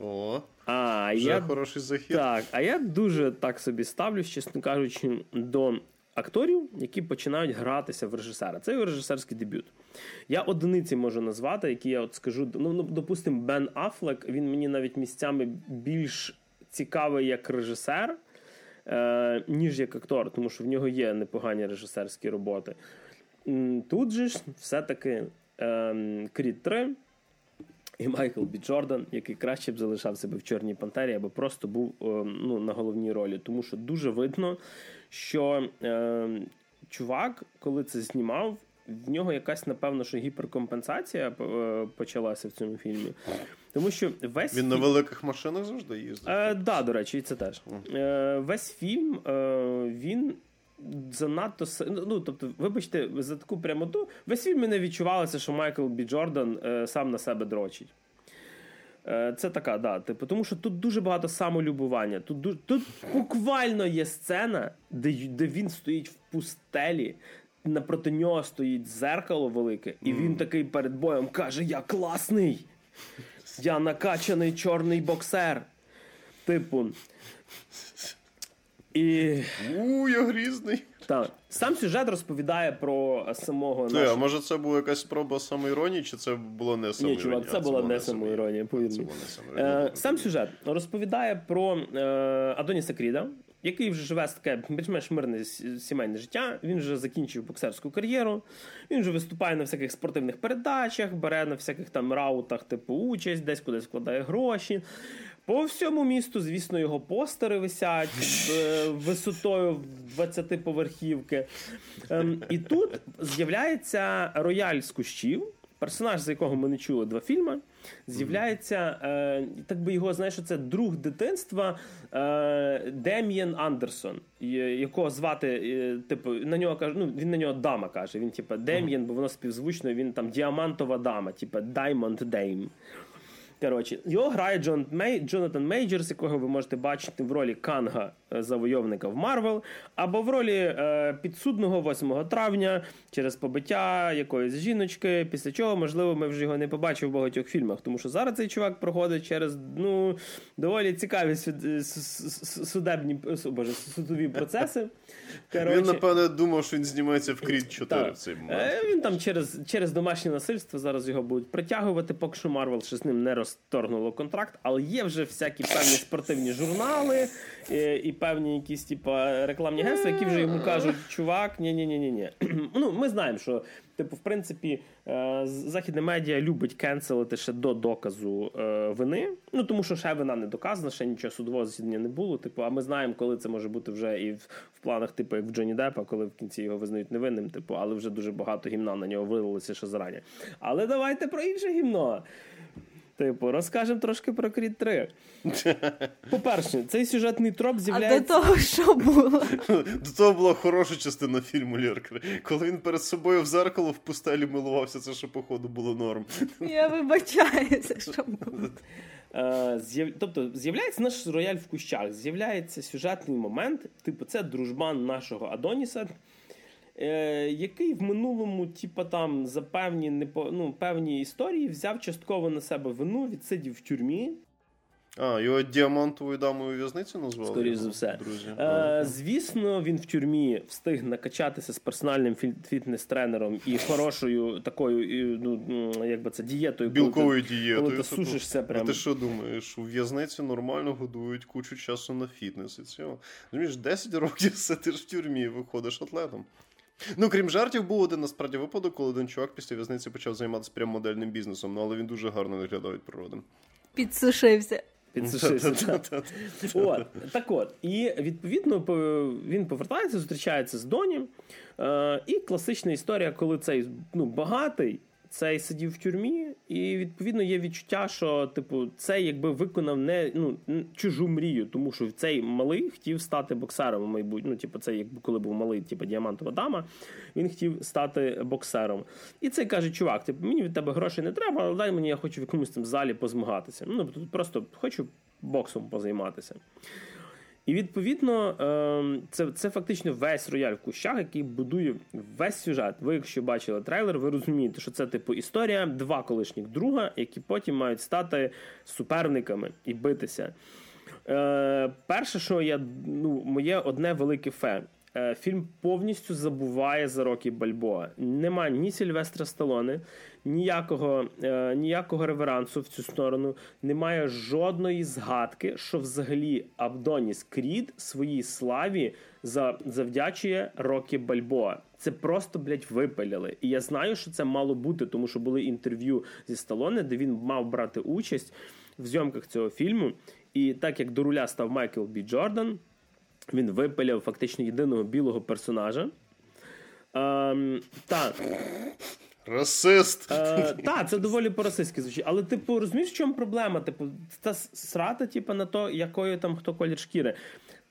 О, а вже я, хороший захід. Так, а я дуже так собі ставлюсь, чесно кажучи, до акторів, які починають гратися в режисера. Це його режисерський дебют. Я одиниці можу назвати, які я от скажу. Ну, ну допустимо, Бен Афлек, він мені навіть місцями більш цікавий як режисер, е, ніж як актор, тому що в нього є непогані режисерські роботи. Тут же ж все-таки е, Кріт 3. І Майкл Бі Джордан, який краще б залишав себе в Чорній Пантері, або просто був ну, на головній ролі. Тому що дуже видно, що е, чувак, коли це знімав, в нього якась, напевно, що гіперкомпенсація е, почалася в цьому фільмі. Тому що весь Він фільм... на великих машинах завжди їздить? Так, е, да, до речі, і це теж. Е, Весь фільм е, він. Занадто ну, тобто, вибачте, за таку прямоту. Весь фільм мене відчувалося, що Майкл Бі Джордан е, сам на себе дрочить. Е, це така, да, типу, тому що тут дуже багато самолюбування. Тут тут буквально є сцена, де де він стоїть в пустелі, напроти нього стоїть зеркало велике, і він такий перед боєм каже: Я класний! Я накачаний чорний боксер. Типу. І... У, я грізний. Так. Сам сюжет розповідає про самого. Ти, нашого... А може це була якась спроба самоіронії, чи це було не самоіронія? Ні, чувак, це, була не самоіронія. Самоіронія. Е, Сам сюжет розповідає про е, Адоніса Кріда, який вже живе таке більш-менш мирне сімейне життя. Він вже закінчив боксерську кар'єру. Він вже виступає на всяких спортивних передачах, бере на всяких там раутах, типу участь, десь кудись вкладає гроші. По всьому місту, звісно, його постери висять е, висотою 20 поверхівки. Ем, і тут з'являється рояль з кущів, персонаж, за якого ми не чули два фільми. З'являється, е, так би його знаєш, це друг дитинства е, Дем'єн Андерсон, якого звати, типу, на нього каже, ну він на нього дама каже. Він, типу, Дем'єн, бо воно співзвучно, він там діамантова дама, типу Diamond Dame. Коротше, його грає Джонатан Мей, Джонатан Мейджерс, якого ви можете бачити в ролі Канга е, завойовника в Марвел, або в ролі е, підсудного 8 травня через побиття якоїсь жіночки. Після чого, можливо, ми вже його не побачимо в багатьох фільмах. Тому що зараз цей чувак проходить через ну доволі цікаві судебні боже, судові процеси. Короче, він, напевне, думав, що він знімається в «Крід 4» так. в цей момент. Е, він там через через домашнє насильство зараз його будуть притягувати, поки що Марвел ще з ним не розторгнуло контракт, але є вже всякі певні спортивні журнали і, е, і певні якісь типа рекламні агентства, які вже йому кажуть, чувак, ні ні ні ні ні Ну, Ми знаємо, що Типу, в принципі, е, західне медіа любить кенселити ще до доказу е, вини. Ну тому що ще вина не доказана, ще нічого судового засідання не було. Типу, а ми знаємо, коли це може бути вже і в, в планах, типу, як в Джоні Деппа, коли в кінці його визнають невинним, типу, але вже дуже багато гімна на нього вилилося ще зарані. Але давайте про інше гімно. Типу, розкажемо трошки про Кріт 3. По-перше, цей сюжетний троп з'являється. А до того, що було? До того була хороша частина фільму Лєркер. Коли він перед собою в зеркало в пустелі милувався, це що, походу, було норм. Я вибачаюся, що було. Е, тобто з'являється наш рояль в кущах, з'являється сюжетний момент, типу, це дружбан нашого Адоніса е, який в минулому, типа там за певні непо, ну, певні історії взяв частково на себе вину, відсидів в тюрмі. А, його діамантовою дамою в'язниці назвали? Скоріше за все. Друзі. Е, Звісно, він в тюрмі встиг накачатися з персональним фітнес-тренером і хорошою такою, ну, як би це, дієтою. Білковою дієтою. Коли ти сушишся прямо. А ти що думаєш? У в'язниці нормально годують кучу часу на фітнес і цього. Розумієш, 10 років сидиш в тюрмі і виходиш атлетом. Ну, крім жартів, був один насправді випадок, коли один чувак після в'язниці почав займатися прям модельним бізнесом, ну, але він дуже гарно виглядав від природи. Підсушився. Підсушився. от, Так от, і відповідно він повертається, зустрічається з Доні. Е, І класична історія, коли цей ну, багатий цей сидів в тюрмі, і відповідно є відчуття, що типу цей якби виконав не ну чужу мрію, тому що цей малий хотів стати боксером. Мабуть, ну типу, це якби коли був малий, типу діамантова дама. Він хотів стати боксером. І цей каже: чувак, типу, мені від тебе грошей не треба, але дай мені я хочу в якомусь там залі позмагатися. Ну просто хочу боксом позайматися. І відповідно ем, це це фактично весь рояль в кущах, який будує весь сюжет. Ви, якщо бачили трейлер, ви розумієте, що це типу історія два колишніх друга, які потім мають стати суперниками і битися. Е, Перше, що я ну, моє одне велике фе. Е, фільм повністю забуває за роки Бальбоа. Нема ні Сільвестра Сталоне, ніякого е, ніякого реверансу в цю сторону. Немає жодної згадки, що взагалі Абдоніс Крід своїй славі за, завдячує роки Бальбоа. Це просто блядь, випиляли. І я знаю, що це мало бути, тому що були інтерв'ю зі Сталоне, де він мав брати участь в зйомках цього фільму. І так як до руля став Майкл Бі Джордан. Він випиляв фактично єдиного білого персонажа. Ем, та. Расист. Е, Так, це доволі по-расистськи звучить. Але, типу, розумієш, в чому проблема? Типу, та срата, типу, на то, якою там хто колір шкіри.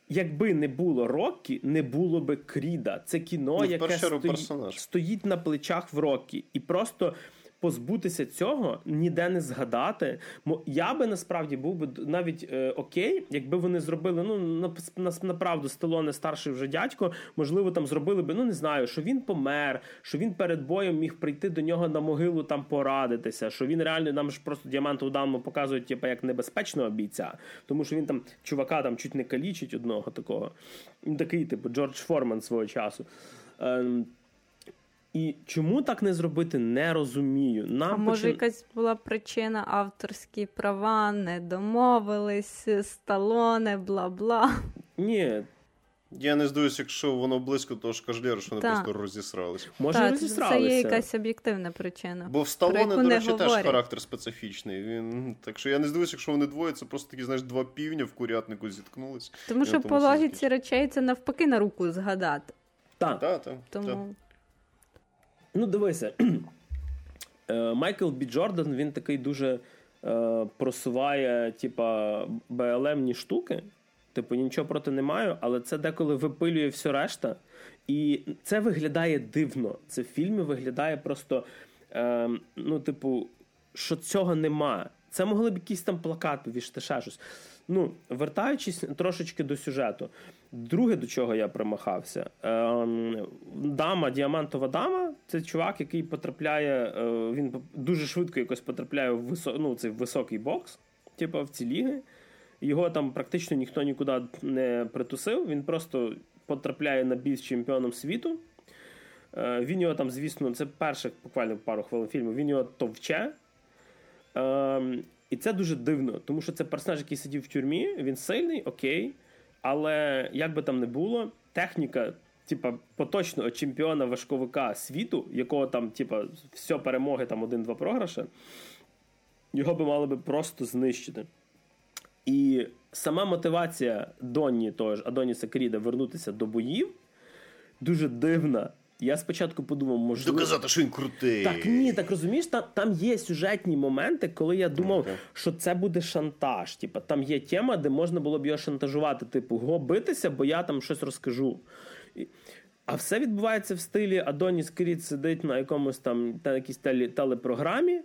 Якби не було Роккі, не було би Кріда. Це кіно, ну, яке стоїть, стоїть на плечах в Роккі. І просто позбутися цього, ніде не згадати. Я би насправді був би навіть е, окей, якби вони зробили ну на, на, Стелоне старший вже дядько, можливо, там зробили би, ну не знаю, що він помер, що він перед боєм міг прийти до нього на могилу там порадитися, що він реально нам ж просто діамантову даму показують, типу, як небезпечного бійця, тому що він там чувака там чуть не калічить одного такого. Він такий, типу, Джордж Форман свого часу. Ем, і чому так не зробити, не розумію. Нам а може якась була причина авторські права, не домовились, сталоне, бла бла. Ні. Я не здаюся, якщо воно близько того ж кажлєра, що вони так. просто розісрались. Може, так, розісралися. Це є якась об'єктивна причина. Бо в Сталоне, до речі, теж характер специфічний. Він Так що я не здивуюся, якщо вони двоє, це просто такі, знаєш, два півня в курятнику зіткнулись. Тому що по логіці речей це навпаки на руку згадати. Так. Так, так. Тому... Ну, дивися, е, Майкл Бі Джордан він такий дуже е, просуває, типа, БЛМні штуки. Типу, нічого проти не маю, але це деколи випилює все решта. І це виглядає дивно. Це в фільмі виглядає просто, е, ну, типу, що цього нема. Це могли б якісь там плакати вішати, ще щось. Ну, вертаючись трошечки до сюжету. Друге, до чого я примахався, ем, дама, діамантова дама це чувак, який потрапляє, е, він дуже швидко якось потрапляє в висо, ну, цей високий бокс, типу в ці ліги. Його там практично ніхто нікуди не притусив. Він просто потрапляє на бій з чемпіоном світу. Е, він його там, звісно, це перших буквально пару хвилин фільму, він його товче. І це дуже дивно, тому що це персонаж, який сидів в тюрмі, він сильний, окей. Але як би там не було, техніка, типа, поточного чемпіона важковика світу, якого там, типа, все перемоги, там один-два програші, його би мали би просто знищити. І сама мотивація Донні, того ж Адоніса Кріда, вернутися до боїв дуже дивна. Я спочатку подумав, можливо... Доказати, що він крутий. Так ні, так розумієш, там там є сюжетні моменти, коли я думав, okay. що це буде шантаж. Типа там є тема, де можна було б його шантажувати, типу, го битися, бо я там щось розкажу. А все відбувається в стилі Адоніс Кріт сидить на якомусь там на якійсь теле, телепрограмі.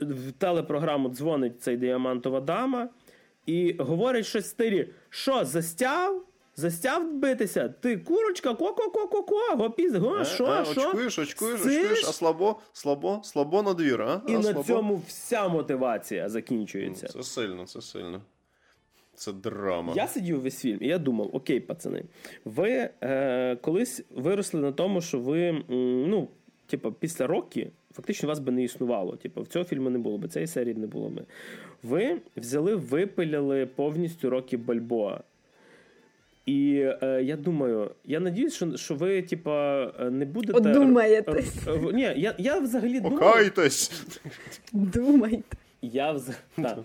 В телепрограму дзвонить цей діамантова дама і говорить щось в стилі: що, застяв? Застяв битися, ти курочка, ко-ко-ко-ко-ко, гопіз, го, що, що? Очкуєш, очкуєш, очкуєш, а слабо, слабо, слабо на двір, а? І а, на слабо? цьому вся мотивація закінчується. Це сильно, це сильно. Це драма. Я сидів весь фільм, і я думав: окей, пацани, ви е, колись виросли на тому, що ви, ну, типу, після роки фактично вас би не існувало. Типу, в цього фільму не було би, цієї серії не було би. Ви взяли, випиляли повністю роки Бальбоа. І е, я думаю, я надіюсь, що що ви, типа, не будете. Одумаєтесь. Е, е, ні, я я взагалі думаю... Покайтесь! Думайте. Я вз... да.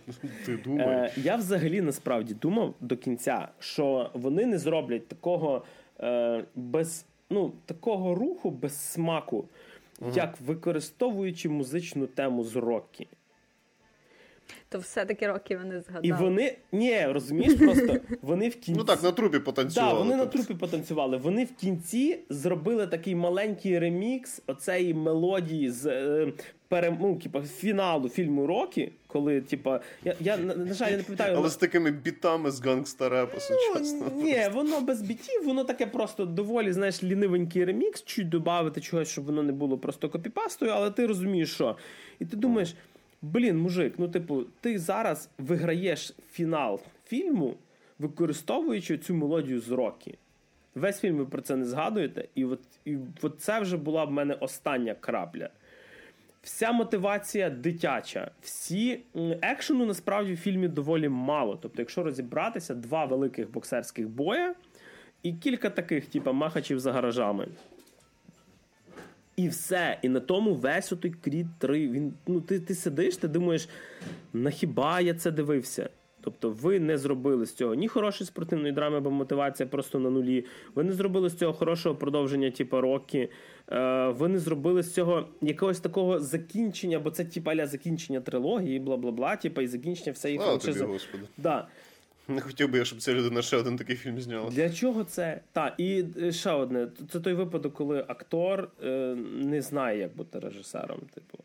Ти? Е, я взагалі насправді думав до кінця, що вони не зроблять такого е, без ну, такого руху без смаку, угу. як використовуючи музичну тему з Роккі. То все-таки роки вони згадали. І вони. Ні, розумієш, просто вони в кінці. Ну так, на трупі потанцювали. Так, вони на трупі потанцювали. Вони в кінці зробили такий маленький ремікс оцеї мелодії з е, перем... ну, типа, фіналу фільму Рокі, коли, типа, я, я на жаль, я не пам'ятаю. Але з такими бітами з гангстарепу сучасно. Ну, ні, воно без бітів, воно таке просто доволі, знаєш, лінивенький ремікс, чуть додати чогось, щоб воно не було просто копіпастою, але ти розумієш, що. І ти думаєш. Блін, мужик, ну типу, ти зараз виграєш фінал фільму, використовуючи цю мелодію з роки. Весь фільм ви про це не згадуєте, і от, і от це вже була в мене остання крапля. Вся мотивація дитяча, всі екшену насправді в фільмі доволі мало. Тобто, якщо розібратися, два великих боксерських боя і кілька таких, типу, махачів за гаражами. І все. І на тому весь отой Кріт 3. Він, ну, Ти ти сидиш, ти думаєш, на хіба я це дивився? Тобто ви не зробили з цього ні хорошої спортивної драми, бо мотивація просто на нулі. Ви не зробили з цього хорошого продовження, типу Рокі. Е, ви не зробили з цього якогось такого закінчення, бо це аля закінчення трилогії, бла бла бла, типу, і закінчення всієї франшизи. Да. Не хотів би я, щоб ця людина ще один такий фільм зняла. Для чого це? Так, і е, ще одне. Це той випадок, коли актор е, не знає, як бути режисером. Типу.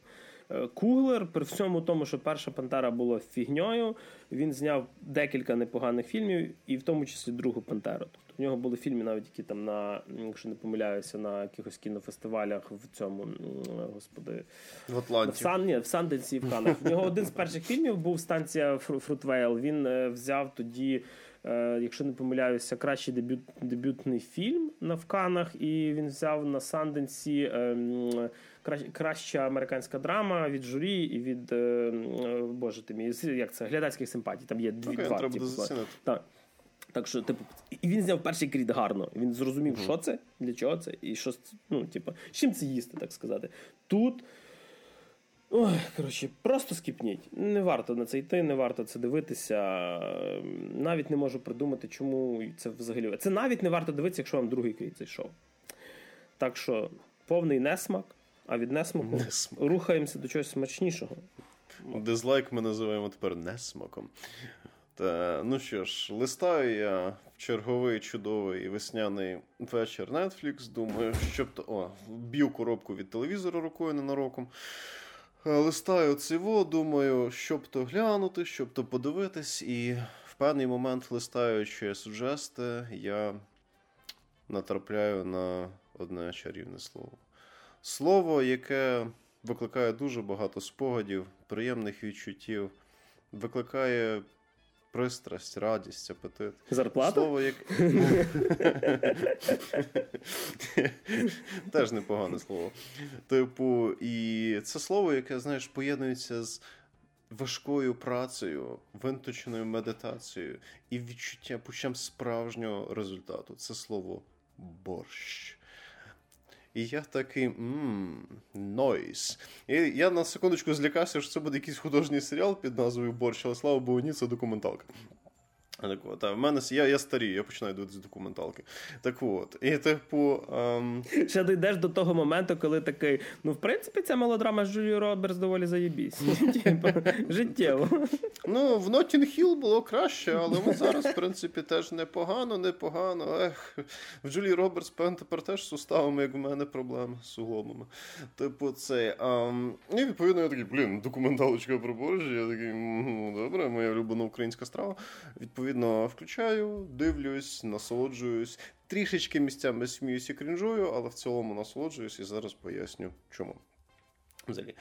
Е, Куглер, при всьому тому, що перша Пантера була фігньою, він зняв декілька непоганих фільмів, і в тому числі другу Пантеру. Тобто в нього були фільми, навіть які там на, якщо не помиляюся, на якихось кінофестивалях в цьому господи в Атланті. В Сан, ні, в Санденсі і в Канах. В нього один з перших фільмів був станція Фрутвейл. Він е, взяв тоді. Е, якщо не помиляюся, кращий дебют, дебютний фільм на в Канах, і він взяв на Санденсі е, краща американська драма від журі і від е, боже ти мій, як це глядацьких симпатій. Там є дві okay, два. Треба типу, так. Так що, типу, і він зняв перший кріт гарно. Він зрозумів, uh-huh. що це, для чого це, і що ну, типу, з чим це їсти, так сказати. Тут. Ой, коротше, просто скіпніть. Не варто на це йти, не варто це дивитися. Навіть не можу придумати, чому це взагалі. Це навіть не варто дивитися, якщо вам другий кріт зайшов. Так що повний несмак, а від несмаку несмак. рухаємося до чогось смачнішого. Дизлайк ми називаємо тепер несмаком. Та, Ну що ж, листаю я в черговий чудовий весняний вечір Netflix. Думаю, щоб то. О, б'ю коробку від телевізора рукою ненароком. листаю циво, думаю, щоб то глянути, щоб то подивитись, і в певний момент, листаючи суджести, я натрапляю на одне чарівне слово. Слово, яке викликає дуже багато спогадів, приємних відчуттів, викликає пристрасть, радість, апетит. Зарплата? Слово, як... Теж непогане слово. Типу, і це слово, яке, знаєш, поєднується з важкою працею, винточеною медитацією і відчуття почуттям справжнього результату. Це слово борщ. І я такий мм, нойс. І я на секундочку злякався, що це буде якийсь художній серіал під назвою Борщ, але слава Богу, ні, це документалка. Так от, а в мене я я старію, я починаю дивитися документалки. Так от, і типу. Ем... Ще дійдеш до того моменту, коли такий. Ну, в принципі, ця мелодрама з Джулією Робертс доволі заєбісь. Типу, життєво. Ну, в Нотінг Хіл було краще, але зараз, в принципі, теж непогано, непогано. Ех, в Джулії Робертс, певно, тепер теж з суставами, як в мене проблеми з суглобами. Типу, це. Ем... І відповідно, я такий, блін, документалочка про борщ. Я такий, ну, добре, моя улюблена українська страва. Відповідно. Відповідно, включаю, дивлюсь, насолоджуюсь. Трішечки місцями сміюсь і крінжую, але в цілому насолоджуюсь і зараз поясню, чому. Взагалі.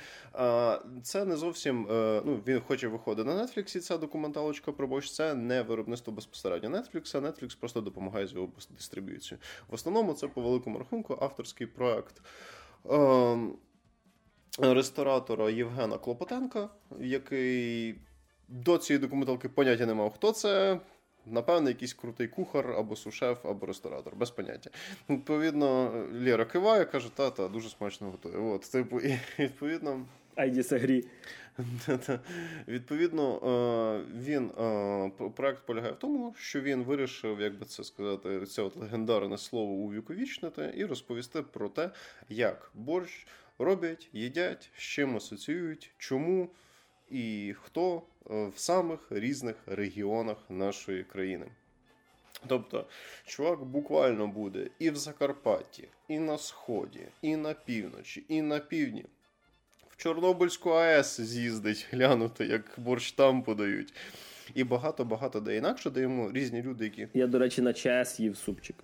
Це не зовсім. Е, ну, Він хоче виходити на Netflix, і ця документалочка про Bosch. Це не виробництво безпосередньо Netflix, а Netflix просто допомагає з його дистриб'юцією. В основному це по великому рахунку авторський проект. Ем, ресторатора Євгена Клопотенка, який до цієї документалки поняття не мав, хто це. Напевно, якийсь крутий кухар або сушеф, або ресторатор, без поняття. Відповідно, Лєра киває, каже, та-та, дуже смачно готує. От, типу, і відповідно. Айді Сагрі. Відповідно, він проект полягає в тому, що він вирішив, як би це сказати, це от легендарне слово увіковічнити і розповісти про те, як борщ роблять, їдять, з чим асоціюють, чому і хто е, в самих різних регіонах нашої країни. Тобто, чувак буквально буде і в Закарпатті, і на Сході, і на півночі, і на півдні. В Чорнобильську АЕС з'їздить, глянути, як борщ там подають. І багато-багато де інакше, йому різні люди, які. Я, до речі, на ЧАЕС їв супчик.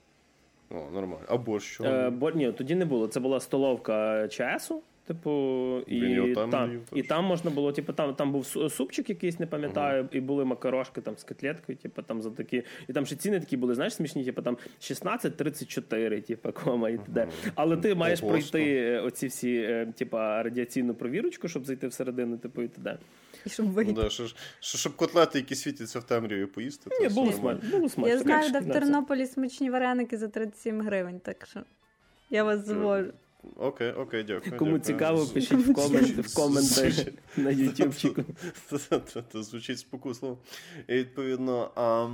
О, нормально. А борщ що? Е, бо, ні, тоді не було. Це була столовка ЧАЕСу. Типу, і там, там і там можна було, типу, там там був супчик якийсь, не пам'ятаю, uh-huh. і були макарошки там з котлеткою, типу, там за такі. І там ще ціни такі були, знаєш, смішні, типу там 16-34, типу, кома і т.д. Uh-huh. Але ти маєш uh-huh. пройти оці всі, е, типу, радіаційну провірочку, щоб зайти всередину, типу, і т.д. І щоб вийти. Ну, да, що, що, щоб котлети, які світяться в темряві, поїсти. Ні, було смачно. Було смачно. Я знаю, де в Тернополі смачні вареники за 37 гривень, так що я вас звожу. Окей, окей, дякую. Кому дякую. цікаво, пишіть в коменти в коменти на ютубчику. Це звучить спокусливо. І відповідно, а,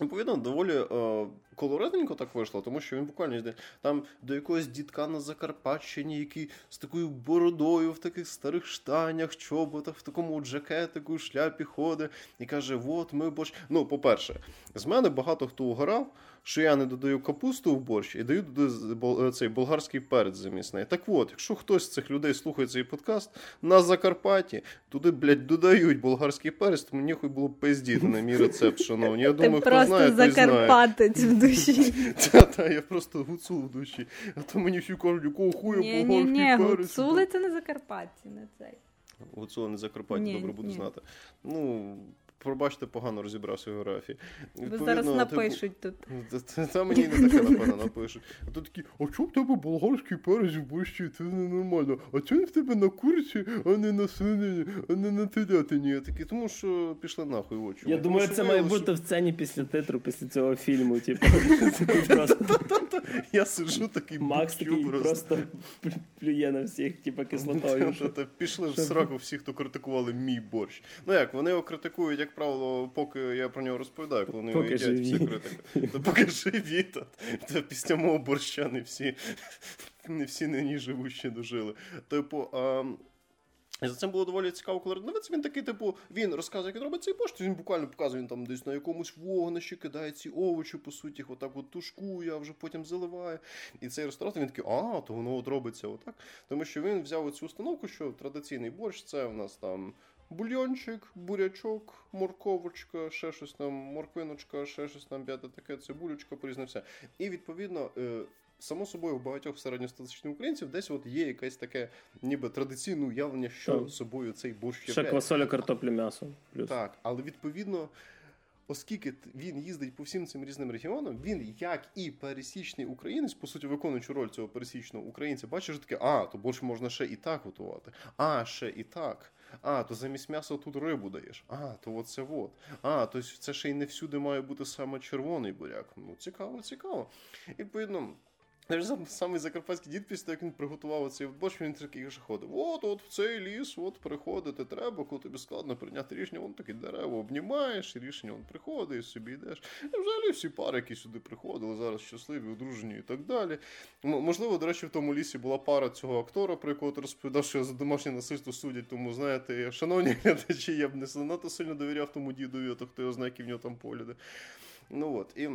відповідно, доволі а, колоритненько так вийшло, тому що він буквально йде там до якогось дітка на Закарпатщині, який з такою бородою в таких старих штанях, чоботах, в такому джакетику, шляпі ходить і каже: От ми борщ. Ну, по-перше, з мене багато хто угорав що я не додаю капусту в борщ і даю цей болгарський перець замісний. Так от, якщо хтось з цих людей слухає цей подкаст на Закарпатті, туди, блядь, додають болгарський перець, тому ніхуй було пиздіти на мій рецепт, шановні. Я думаю, хто знає, той Закарпатець душі. Та-та, я просто гуцул в душі. А то мені всі кажуть, якого хуя Ні, ні, Гуцули це не Закарпатті, не цей. Гуцули не Закарпатті, добре буду знати. Ну, пробачте, погано розібрався в географії. Ви зараз напишуть тут. Та мені не таке, напевно, напишуть. А тут такі, а чому в тебе болгарський перець в борщі? Це ненормально. А чому в тебе на курці, а не на свинині, а не на телятині? Я такі, тому що пішли нахуй очі. Я думаю, це має бути в сцені після титру, після цього фільму. Типу. Я сиджу такий Макс такий просто плює на всіх, типу, кислотою. Пішли в сраку всі, хто критикували мій борщ. Ну як, вони його критикують, як правило, поки я про нього розповідаю, коли вони поки їдять всі критики. То поки живі, то, то після мого борща не всі не всі нині живущі дожили. Типу, а, І за цим було доволі цікаво, коли дивиться. Він такий, типу, він розказує, як він робить цей борщ, він буквально показує він там десь на якомусь вогнищі, кидає ці овочі, по суті, їх отак от тушкує, а вже потім заливає. І цей ресторан він такий, а, то воно от робиться отак. Тому що він взяв цю установку, що традиційний борщ це в нас там. Бульйончик, бурячок, морковочка, ще щось там, морквиночка, ще щось там, п'яте таке, цибулечка, порізне все. І відповідно е, само собою в багатьох середньостатичних українців десь от є якесь таке, ніби традиційне уявлення, що Так. собою цей борщ Ще квасоля, картопля, м'ясо. Плюс. Так, але відповідно. Оскільки він їздить по всім цим різним регіонам, він, як і пересічний українець, по суті, виконуючи роль цього пересічного українця, бачиш таке, а, то борщ можна ще і так готувати, а, ще і так. А, то замість м'яса тут рибу даєш. А, то оце вот. от. А, то це ще й не всюди має бути саме червоний буряк. Ну, цікаво, цікаво. І відповідно. Навіть сам самий закарпатський дід після того, як він приготував цей борщ, він такий вже ходив. От, от в цей ліс, от приходити треба, коли тобі складно прийняти рішення, вон таке дерево обнімаєш, і рішення он приходить, і собі йдеш. І взагалі всі пари, які сюди приходили, зараз щасливі, одружені і так далі. Можливо, до речі, в тому лісі була пара цього актора, про якого ти розповідав, що за домашнє насильство судять. Тому знаєте, шановні глядачі, я б не занадто сильно довіряв тому дідові, а то хто його знає, які в нього там погляди. Ну от. І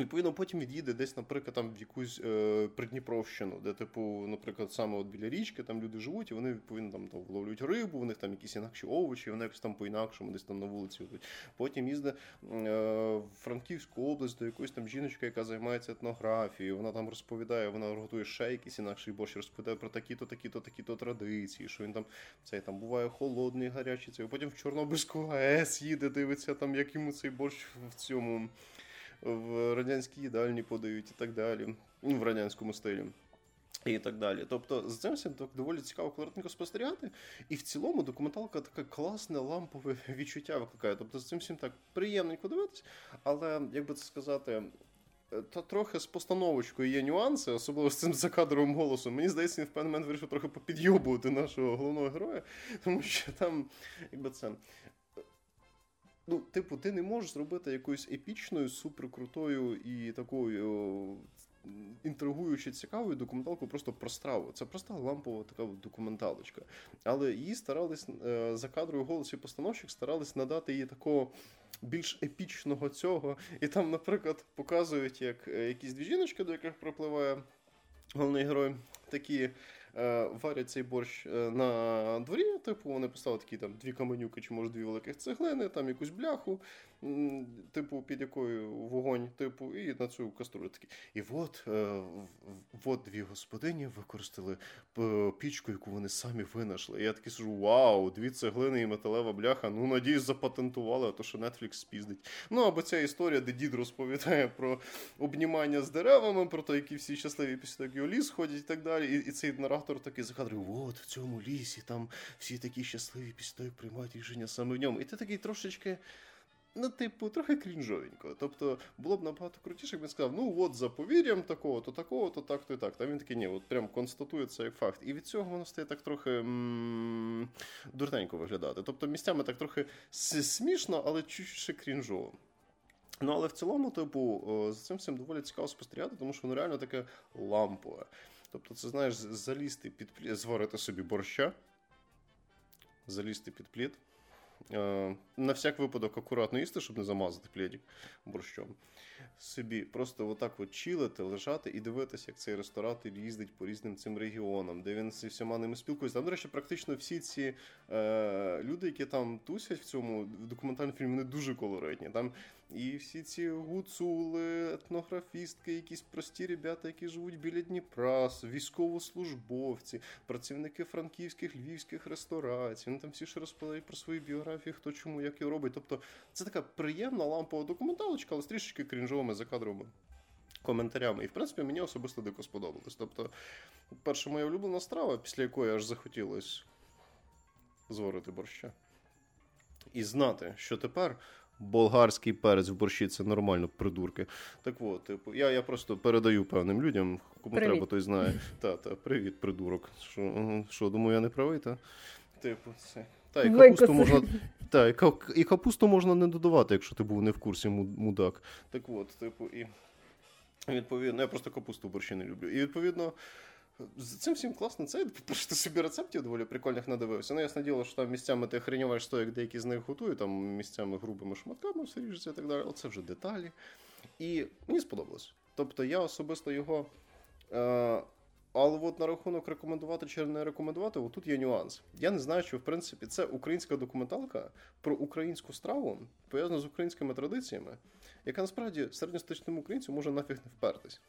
Відповідно, потім від'їде десь, наприклад, там в якусь е, Придніпровщину, де, типу, наприклад, саме от біля річки там люди живуть, і вони відповідно там, там вловлюють рибу, у них там якісь інакші овочі, вони якось там по-інакшому, десь там на вулиці. Потім їздить е, в Франківську область до якоїсь там жіночки, яка займається етнографією. Вона там розповідає, вона готує ще якийсь інакший борщ, розповідає про такі-то, такі-то, такі-то традиції, що він там цей там буває холодний, гарячий. Цей. Потім в Чорнобильську АЕС їде, дивиться, там, як йому цей борщ в цьому в радянській їдальні подають і так далі, в радянському стилі. І так далі. Тобто, з цим всім так доволі цікаво коротенько спостерігати. І в цілому документалка таке класне лампове відчуття викликає. Тобто, з цим всім так приємненько дивитись, але як би це сказати. Та трохи з постановочкою є нюанси, особливо з цим закадровим голосом. Мені здається, він в певний момент вирішив трохи попідйобувати нашого головного героя, тому що там, якби це. Ну, типу, ти не можеш зробити якоюсь епічною, суперкрутою і такою інтригуючи цікавою документалку просто про страву. Це просто лампова така документалочка. Але її старались е, за кадрою голос і постановщик старались надати їй такого більш епічного цього. І там, наприклад, показують, як е, якісь дві жіночки, до яких пропливає головний герой, такі. Е, Варять цей борщ е, на дворі, типу, вони поставили такі там дві каменюки, чи може дві великих цеглини, там якусь бляху, типу, під якою вогонь, типу, і на цю каструлю такі. І от, е, от дві господині використали пічку, яку вони самі винайшли. І я такий сижу: вау, дві цеглини і металева бляха. Ну, надіюсь, запатентували, а то що Netflix спіздить. Ну, або ця історія, де дід розповідає про обнімання з деревами, про те, які всі щасливі після того, як його ліс ходять і так далі. І, і цей наратор такий за кадром, от в цьому лісі там всі такі щасливі як приймають рішення саме в ньому. І ти такий трошечки. Ну, типу, трохи крінжовенько. Тобто, було б набагато крутіше, якби він сказав, ну от за повір'ям такого, то такого, то так, то і так. Та він такий, ні, от прям констатує це як факт. І від цього воно стає так трохи м- дурненько виглядати. Тобто, місцями так трохи смішно, але чуть ще крінжово. Ну, але в цілому, типу, за цим всім доволі цікаво спостерігати, тому що воно реально таке лампове. Тобто, це знаєш, залізти під плід, зварити собі борща, залізти під плід. Е, на всяк випадок акуратно їсти, щоб не замазати плідік борщом. Собі просто отак от чилити, лежати і дивитися, як цей ресторатор їздить по різним цим регіонам, де він зі всіма ними спілкується. Там, до речі, практично всі ці е, люди, які там тусять в цьому документальному фільмі, вони дуже колоритні. Там і всі ці гуцули, етнографістки, якісь прості ребята, які живуть біля Дніпра, військовослужбовці, працівники франківських, львівських ресторацій. Вони там всі ще розповідають про свої біографії, хто чому, як його робить. Тобто це така приємна лампова документалочка, але з трішечки крінжовими закадровими коментарями. І в принципі мені особисто дико сподобалось. Тобто, перша моя улюблена страва, після якої аж захотілося зварити борща. І знати, що тепер болгарський перець в борщі це нормально, придурки. Так от, типу, я, я просто передаю певним людям, кому Привіт. треба, той знає. Та, та, привіт, придурок. Що, що думаю, я не правий, та? Типу, це. Та, і капусту можна. Та, і, ка- і капусту можна не додавати, якщо ти був не в курсі мудак. Так от, типу, і відповідно, я просто капусту в борщі не люблю. І відповідно. З цим всім класно це. Ти собі рецептів доволі прикольних надивився. Ну, ясне діло, що там місцями ти охренюєш то, як деякі з них готують, там місцями грубими шматками все ріжеться і так далі. Але це вже деталі. І мені сподобалось. Тобто я особисто його. Е- але от на рахунок рекомендувати чи не рекомендувати, отут є нюанс. Я не знаю, що в принципі це українська документалка про українську страву, пов'язана з українськими традиціями, яка насправді середньостатичному українцю може нафіг не впертись.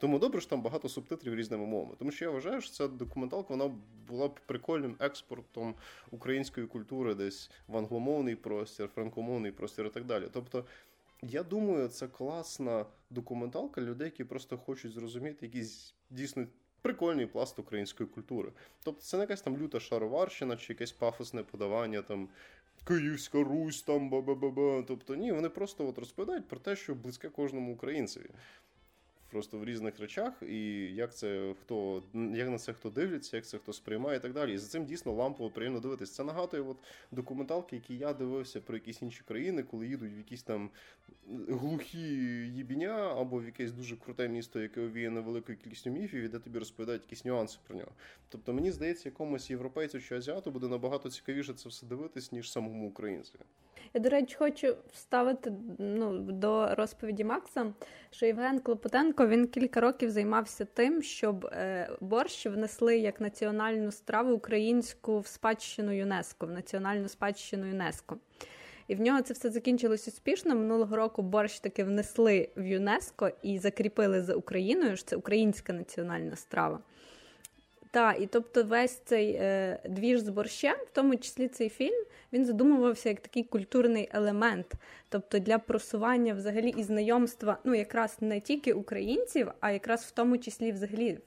Тому добре, що там багато субтитрів різними мовами. Тому що я вважаю, що ця документалка вона була б прикольним експортом української культури десь в англомовний простір, франкомовний простір і так далі. Тобто, я думаю, це класна документалка людей, які просто хочуть зрозуміти якісь дійсно. Прикольний пласт української культури. Тобто це не якась там люта шароварщина чи якесь пафосне подавання там Київська Русь, там ба-ба-ба-ба. Тобто ні, вони просто от розповідають про те, що близьке кожному українцеві просто в різних речах, і як це хто як на це хто дивиться, як це хто сприймає і так далі. І за цим дійсно лампово приємно дивитися. Це нагадує от документалки, які я дивився про якісь інші країни, коли їдуть в якісь там глухі їбіня або в якесь дуже круте місто, яке овіяне великою кількістю міфів, і де тобі розповідають якісь нюанси про нього. Тобто мені здається, якомусь європейцю чи азіату буде набагато цікавіше це все дивитись, ніж самому українцеві. Я, до речі, хочу вставити ну, до розповіді Макса, що Євген Клопотенко він кілька років займався тим, щоб е, борщ внесли як національну страву українську в спадщину ЮНЕСКО, в національну спадщину ЮНЕСКО. І в нього це все закінчилось успішно. Минулого року борщ таки внесли в ЮНЕСКО і закріпили за Україною, що це українська національна страва. Так, і тобто весь цей е, двіж з борщем, в тому числі цей фільм, він задумувався як такий культурний елемент, тобто для просування взагалі і знайомства, ну якраз не тільки українців, а якраз в тому числі взагалі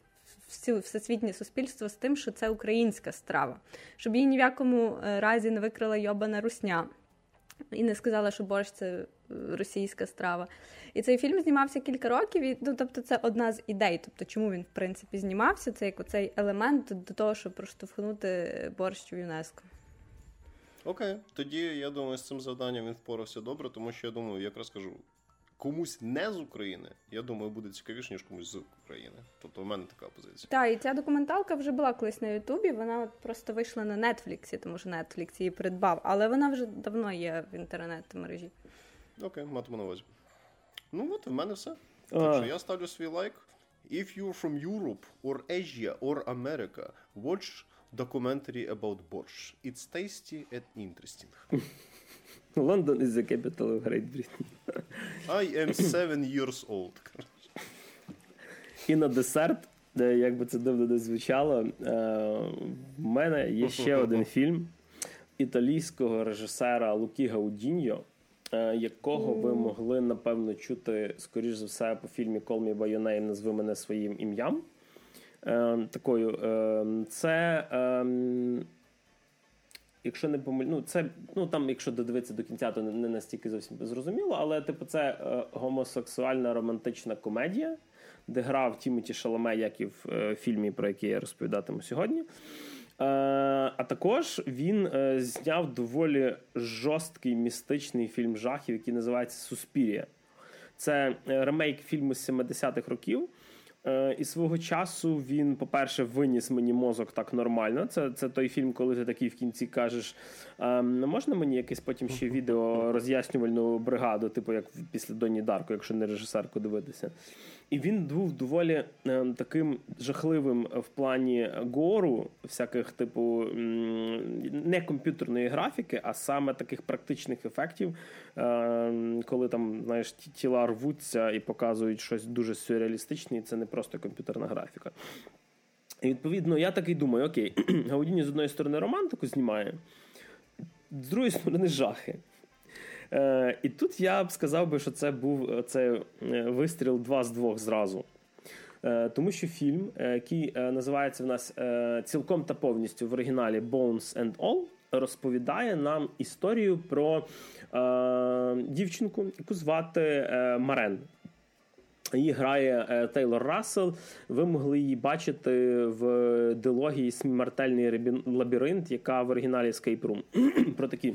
всесвітнє суспільство з тим, що це українська страва, щоб її ні в якому е, разі не викрила йобана русня. І не сказала, що борщ це російська страва. І цей фільм знімався кілька років. І, ну, тобто, це одна з ідей. Тобто, чому він в принципі знімався? Це як оцей елемент до того, щоб проштовхнути борщ в ЮНЕСКО. Окей, тоді я думаю, з цим завданням він впорався добре, тому що я думаю, якраз кажу, комусь не з України, я думаю, буде цікавіше, ніж комусь з України. Тобто в мене така позиція. Так, і ця документалка вже була колись на Ютубі. Вона от просто вийшла на Нетфліксі, тому що Нетфлікс її придбав, але вона вже давно є в інтернет-мережі. Окей, матиму на увазі. Ну от в мене все. Так що я ставлю свій лайк. If you're from Europe or Asia or America, watch documentary about borscht. It's tasty and interesting. London is the capital of Great Britain. I am seven years old. І на десерт, як би це дивно не звучало, е, в мене є ще один фільм італійського режисера Лукі Гаудіньо, е, якого ви могли напевно чути, скоріш за все, по фільмі Call Me By Your Name назви мене своїм ім'ям. Е, такою. Це якщо не помиль... ну, це ну там, якщо додивитися до кінця, то не настільки зовсім зрозуміло, але типу, це е, гомосексуальна романтична комедія, де грав Тімоті Шаломе, як і в е, фільмі, про який я розповідатиму сьогодні. Е, а також він е, зняв доволі жорсткий містичний фільм жахів, який називається Суспірія. Це е, ремейк фільму з 70-х років. І свого часу він, по-перше, виніс мені мозок так нормально. Це це той фільм, коли ти такий в кінці кажеш: ем, можна мені якесь потім ще відео роз'яснювальну бригаду, типу як після Доні Дарко, якщо не режисерку дивитися. І він був доволі е, таким жахливим в плані гору, всяких, типу, не комп'ютерної графіки, а саме таких практичних ефектів, е, коли там знаєш, тіла рвуться і показують щось дуже сюрреалістичне, і це не просто комп'ютерна графіка. І відповідно, я такий думаю: окей, Гаудіні з одної сторони романтику знімає, з другої сторони, жахи. Е, І тут я б сказав би, що це був е, це вистріл два з двох зразу. Е, Тому що фільм, е, який е, називається в нас цілком та повністю в оригіналі Bones and All, розповідає нам історію про е, дівчинку, яку звати Марен. Її грає Тейлор Рассел. Ви могли її бачити в дилогії Смертельний лабіринт, яка в оригіналі Escape Room. Про такі,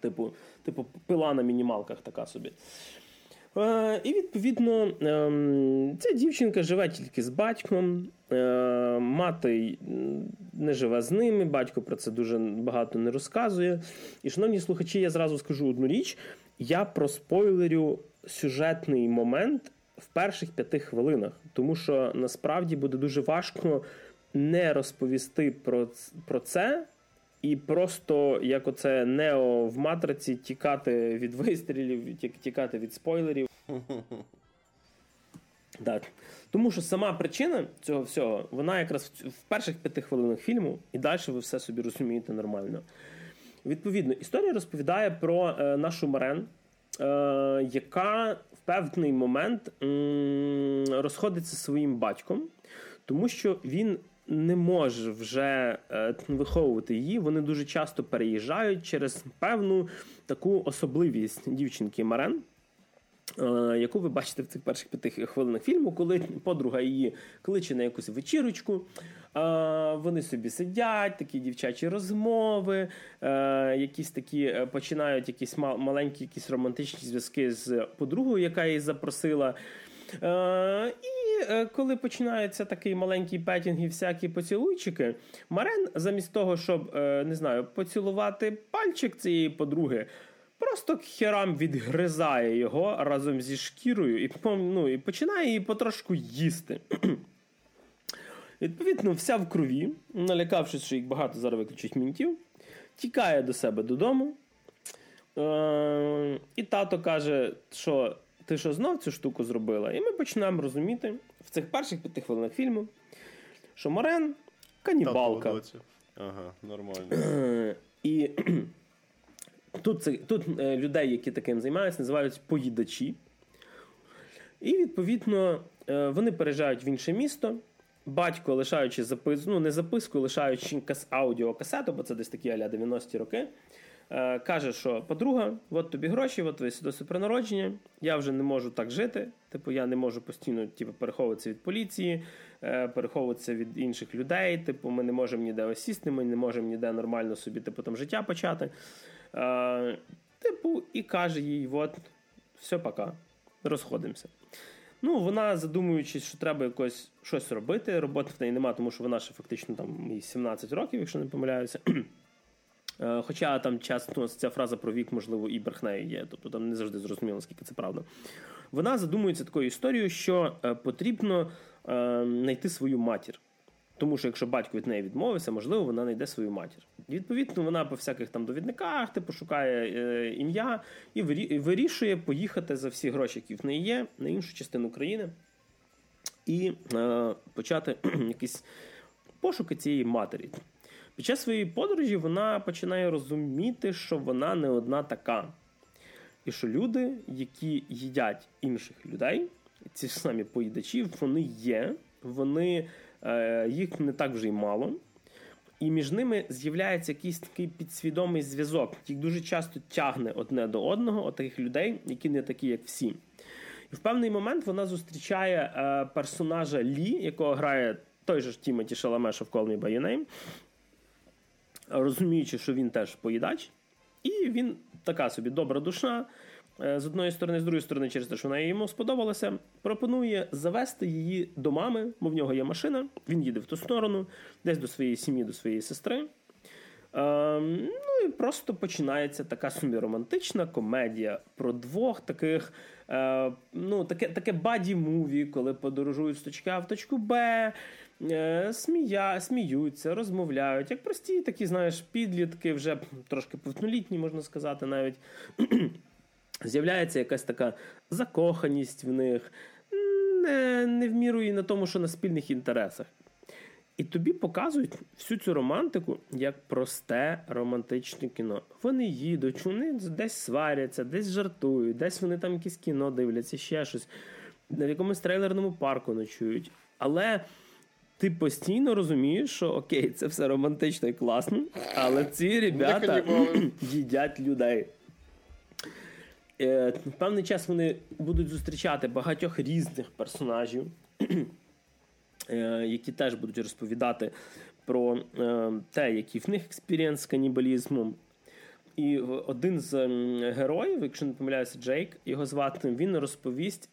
типу, типу, пила на мінімалках така собі. Е, І відповідно е, ця дівчинка живе тільки з батьком, е, мати не живе з ними, батько про це дуже багато не розказує. І, шановні слухачі, я зразу скажу одну річ: я проспойлерю сюжетний момент в перших п'яти хвилинах, тому що насправді буде дуже важко не розповісти про, про це. І просто як оце Нео в матриці тікати від вистрілів, тікати від спойлерів. Так. Тому що сама причина цього всього, вона якраз в перших п'яти хвилинах фільму, і далі ви все собі розумієте нормально. Відповідно, історія розповідає про е, нашу Марен, е, яка в певний момент м- розходиться зі своїм батьком, тому що він не може вже е, виховувати її. Вони дуже часто переїжджають через певну таку особливість дівчинки Марен. Е, яку ви бачите в цих перших п'яти хвилинах фільму, коли подруга її кличе на якусь вечірочку, е, вони собі сидять, такі дівчачі розмови, якісь такі починають якісь маленькі якісь романтичні зв'язки з подругою, яка її запросила. І коли починається такий маленький петінг і всякі поцілуйчики, Марен, замість того, щоб не знаю, поцілувати пальчик цієї подруги, просто хером відгризає його разом зі шкірою і ну, і починає її потрошку їсти. Відповідно, вся в крові, налякавшись, що їх багато зараз виключить мінтів, тікає до себе додому. Е- І тато каже, що ти що знов цю штуку зробила? І ми починаємо розуміти в цих перших п'яти хвилинах фільму, що Морен канібалка. Ага, нормально. І Тут це, тут е, людей, які таким займаються, називають поїдачі. І, відповідно, е, вони переїжджають в інше місто. Батько, лишаючи записку, ну не записку, лишаючи аудіокасету, бо це десь такі аля 90-ті роки, е, каже, що подруга, от тобі гроші, от твоє свідоцтво про народження, я вже не можу так жити. Типу, я не можу постійно типу, переховуватися від поліції, переховуватися від інших людей. Типу, ми не можемо ніде осісти, ми не можемо ніде нормально собі типу, там життя почати. Е, Типу, і каже їй: от, все, пока, розходимося. Ну, вона, задумуючись, що треба якось щось робити. Роботи в неї немає, тому що вона ще фактично там 17 років, якщо не помиляюся. Е, хоча там часто ну, ця фраза про вік, можливо, і брехнею є, тобто там не завжди зрозуміло, наскільки це правда. Вона задумується такою історією, що е, потрібно е, знайти свою матір. Тому що якщо батько від неї відмовився, можливо, вона знайде свою матір. відповідно, вона по всяких там довідниках типу, шукає ім'я і вирішує поїхати за всі гроші, які в неї є, на іншу частину країни і е, почати якісь пошуки цієї матері. Під час своєї подорожі вона починає розуміти, що вона не одна така. І що люди, які їдять інших людей, ці ж самі поїдачі, вони є, вони. Е, їх не так вже й мало. І між ними з'являється якийсь такий підсвідомий зв'язок. Їх дуже часто тягне одне до одного, от таких людей, які не такі, як всі. І в певний момент вона зустрічає е, персонажа Лі, якого грає той же ж Тімоті Шаламе, що в Call Me By Your Name, розуміючи, що він теж поїдач. І він така собі добра душа, Е, з одної сторони, з другої сторони, через те, що вона йому сподобалася, пропонує завести її до мами, бо в нього є машина. Він їде в ту сторону, десь до своєї сім'ї, до своєї сестри. Е, ну і просто починається така собі романтична комедія про двох таких, е, ну, таке таке buddy movie, коли подорожують з точки А в точку Б, смія, сміються, розмовляють. Як прості такі, знаєш, підлітки, вже трошки повнолітні, можна сказати, навіть з'являється якась така закоханість в них, не, не в міру і на тому, що на спільних інтересах. І тобі показують всю цю романтику як просте романтичне кіно. Вони їдуть, вони десь сваряться, десь жартують, десь вони там якесь кіно дивляться, ще щось, в якомусь трейлерному парку ночують. Але ти постійно розумієш, що окей, це все романтично і класно, але ці ребята їдять людей. Е, певний час вони будуть зустрічати багатьох різних персонажів, е, які теж будуть розповідати про е, те, який в них experience з канібалізмом. І один з героїв, якщо не помиляюся, Джейк, його звати, він розповість,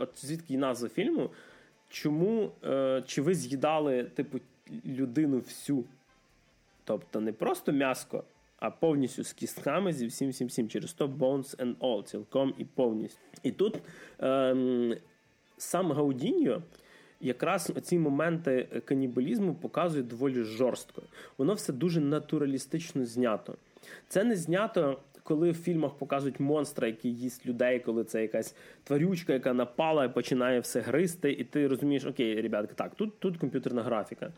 от звідки назва фільму, чому е, чи ви з'їдали типу людину всю. Тобто не просто м'яско, а повністю з кістками зі всім всім всім через то Bones and All, цілком і повністю. І тут ем, сам Гаудіньо якраз ці моменти канібалізму показує доволі жорстко. Воно все дуже натуралістично знято. Це не знято. Коли в фільмах показують монстра, який їсть людей, коли це якась тварючка, яка напала і починає все гризти, і ти розумієш, окей, ребятки, так, тут тут комп'ютерна графіка.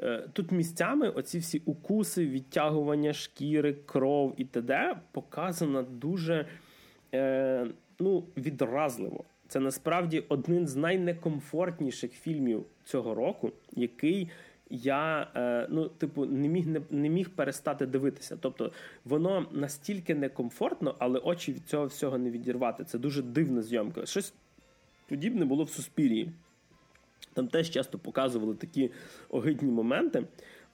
Е, тут місцями оці всі укуси, відтягування шкіри, кров і т.д. показано дуже е, ну, відразливо. Це насправді один з найнекомфортніших фільмів цього року, який я е, ну, типу, не міг не, не міг перестати дивитися. Тобто воно настільки некомфортно, але очі від цього всього не відірвати. Це дуже дивна зйомка. Щось подібне було в суспірії. Там теж часто показували такі огидні моменти.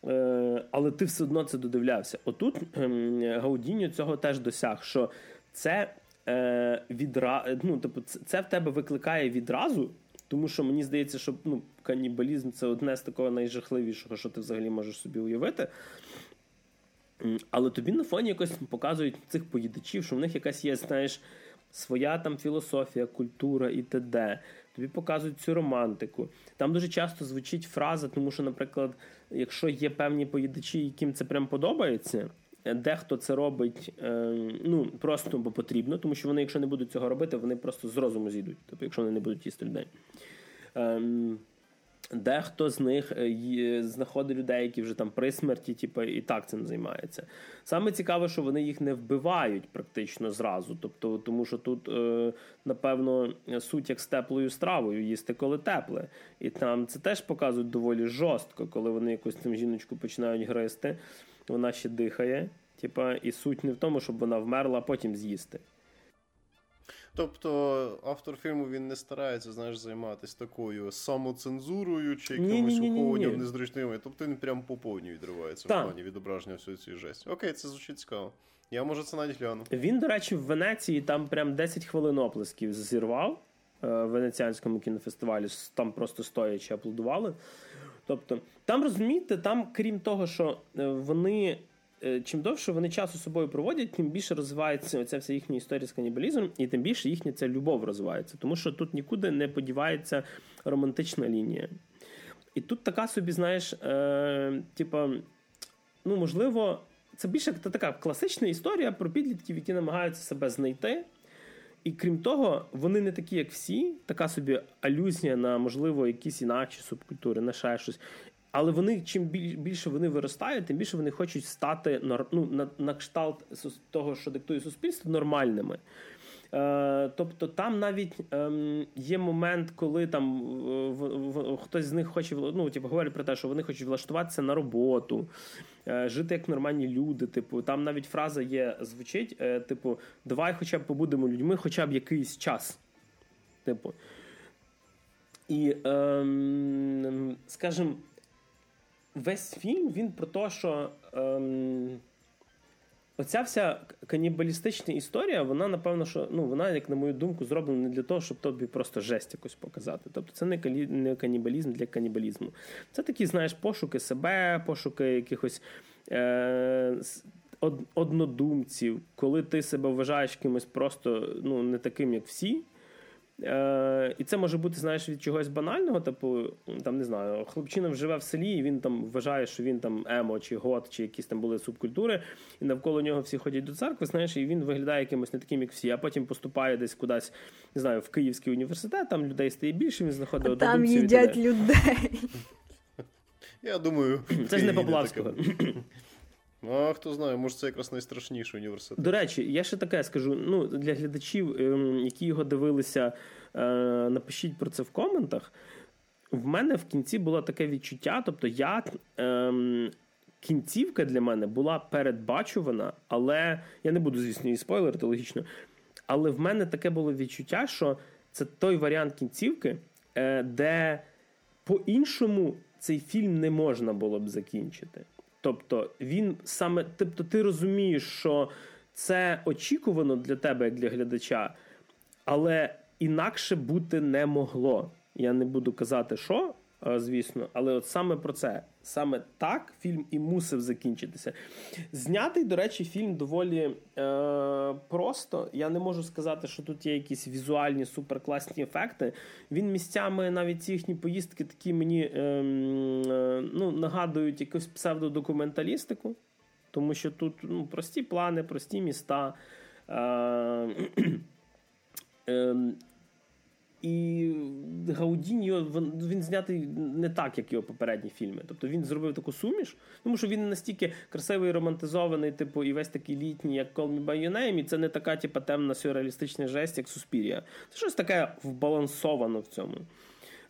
Е, але ти все одно це додивлявся. Отут ем, Гаудіньо цього теж досяг, що це е, відра... ну, тобто, це в тебе викликає відразу, тому що мені здається, що ну, канібалізм це одне з такого найжахливішого, що ти взагалі можеш собі уявити. Але тобі на фоні якось показують цих поїдачів, що в них якась є, знаєш, своя там філософія, культура і т.д. Тобі показують цю романтику. Там дуже часто звучить фраза, тому що, наприклад, якщо є певні поїдачі, яким це прям подобається. Дехто це робить е, ну просто бо потрібно, тому що вони, якщо не будуть цього робити, вони просто з розуму зійдуть. Тобто, якщо вони не будуть їсти людей. Ем, Дехто з них е, знаходить людей, які вже там при смерті, типу, і так цим займається. Саме цікаве, що вони їх не вбивають практично зразу. Тобто, тому що тут, е, напевно, суть як з теплою стравою їсти, коли тепле. І там це теж показують доволі жорстко, коли вони якусь цим жіночку починають гризти вона ще дихає. Типа, і суть не в тому, щоб вона вмерла, а потім з'їсти. Тобто автор фільму він не старається знаєш, займатися такою самоцензурою чи якимось ухованням незручними. Тобто він прям по повній відривається так. в плані відображення всієї цієї жесті. Окей, це звучить цікаво. Я може це навіть гляну. Він, до речі, в Венеції там прям 10 хвилин оплесків зірвав е, в Венеціанському кінофестивалі. Там просто стоячи аплодували. Тобто, там розумієте, там, крім того, що е, вони. Е, чим довше вони часу з собою проводять, тим більше розвивається оця вся їхня історія з канібалізмом, і тим більше їхня ця любов розвивається. Тому що тут нікуди не подівається романтична лінія. І тут така собі, знаєш, е, типа, ну, можливо, це більше така класична історія про підлітків, які намагаються себе знайти. І крім того, вони не такі, як всі, така собі алюзія на, можливо, якісь інакші субкультури, на ще щось. Але вони чим більше вони виростають, тим більше вони хочуть стати ну, на, на кшталт того, що диктує суспільство, нормальними. Е, тобто там навіть ем, є момент, коли там хтось з них хоче ну, типу, говорить про те, що вони хочуть влаштуватися на роботу, е, жити як нормальні люди. Типу, там навіть фраза є, звучить: е, типу, давай хоча б побудемо людьми, хоча б якийсь час. Типу. І, ем, скажімо, весь фільм він про те, що. Ем, Оця вся канібалістична історія, вона, напевно, що ну, вона, як на мою думку, зроблена не для того, щоб тобі просто жесть якось показати. Тобто це не калі... не канібалізм для канібалізму. Це такі, знаєш, пошуки себе, пошуки якихось е... однодумців, коли ти себе вважаєш кимось просто ну, не таким, як всі. Е, І це може бути, знаєш, від чогось банального, типу, там не знаю, хлопчина живе в селі, і він там вважає, що він там емо чи гот, чи якісь там були субкультури, і навколо нього всі ходять до церкви, знаєш, і він виглядає якимось не таким, як всі, а потім поступає десь кудись, не знаю, в Київський університет, там людей стає більше, він знаходить а Там їдять людей. Я думаю, це ж не Поплавського. Ну, а хто знає, може це якраз найстрашніший університет. До речі, я ще таке скажу: ну, для глядачів, ем, які його дивилися, е, напишіть про це в коментах. В мене в кінці було таке відчуття, тобто я. Ем, кінцівка для мене була передбачувана, але я не буду, звісно, її спойлерити логічно. Але в мене таке було відчуття, що це той варіант кінцівки, е, де по-іншому цей фільм не можна було б закінчити. Тобто, він саме, тобто, ти розумієш, що це очікувано для тебе, як для глядача, але інакше бути не могло. Я не буду казати, що, звісно, але от саме про це. Саме так фільм і мусив закінчитися. Знятий, до речі, фільм доволі е, просто. Я не можу сказати, що тут є якісь візуальні суперкласні ефекти. Він місцями навіть ці їхні поїздки такі мені е, е, ну, нагадують якусь псевдодокументалістику, тому що тут ну, прості плани, прості міста. Е, Ем, і Гаудіньо він знятий не так, як його попередні фільми. Тобто він зробив таку суміш, тому що він настільки красивий, романтизований, типу, і весь такий літній, як Call Me By Your Name, і це не така, типу, темна сюрреалістична жесть, як Суспірія. Це щось таке вбалансовано в цьому.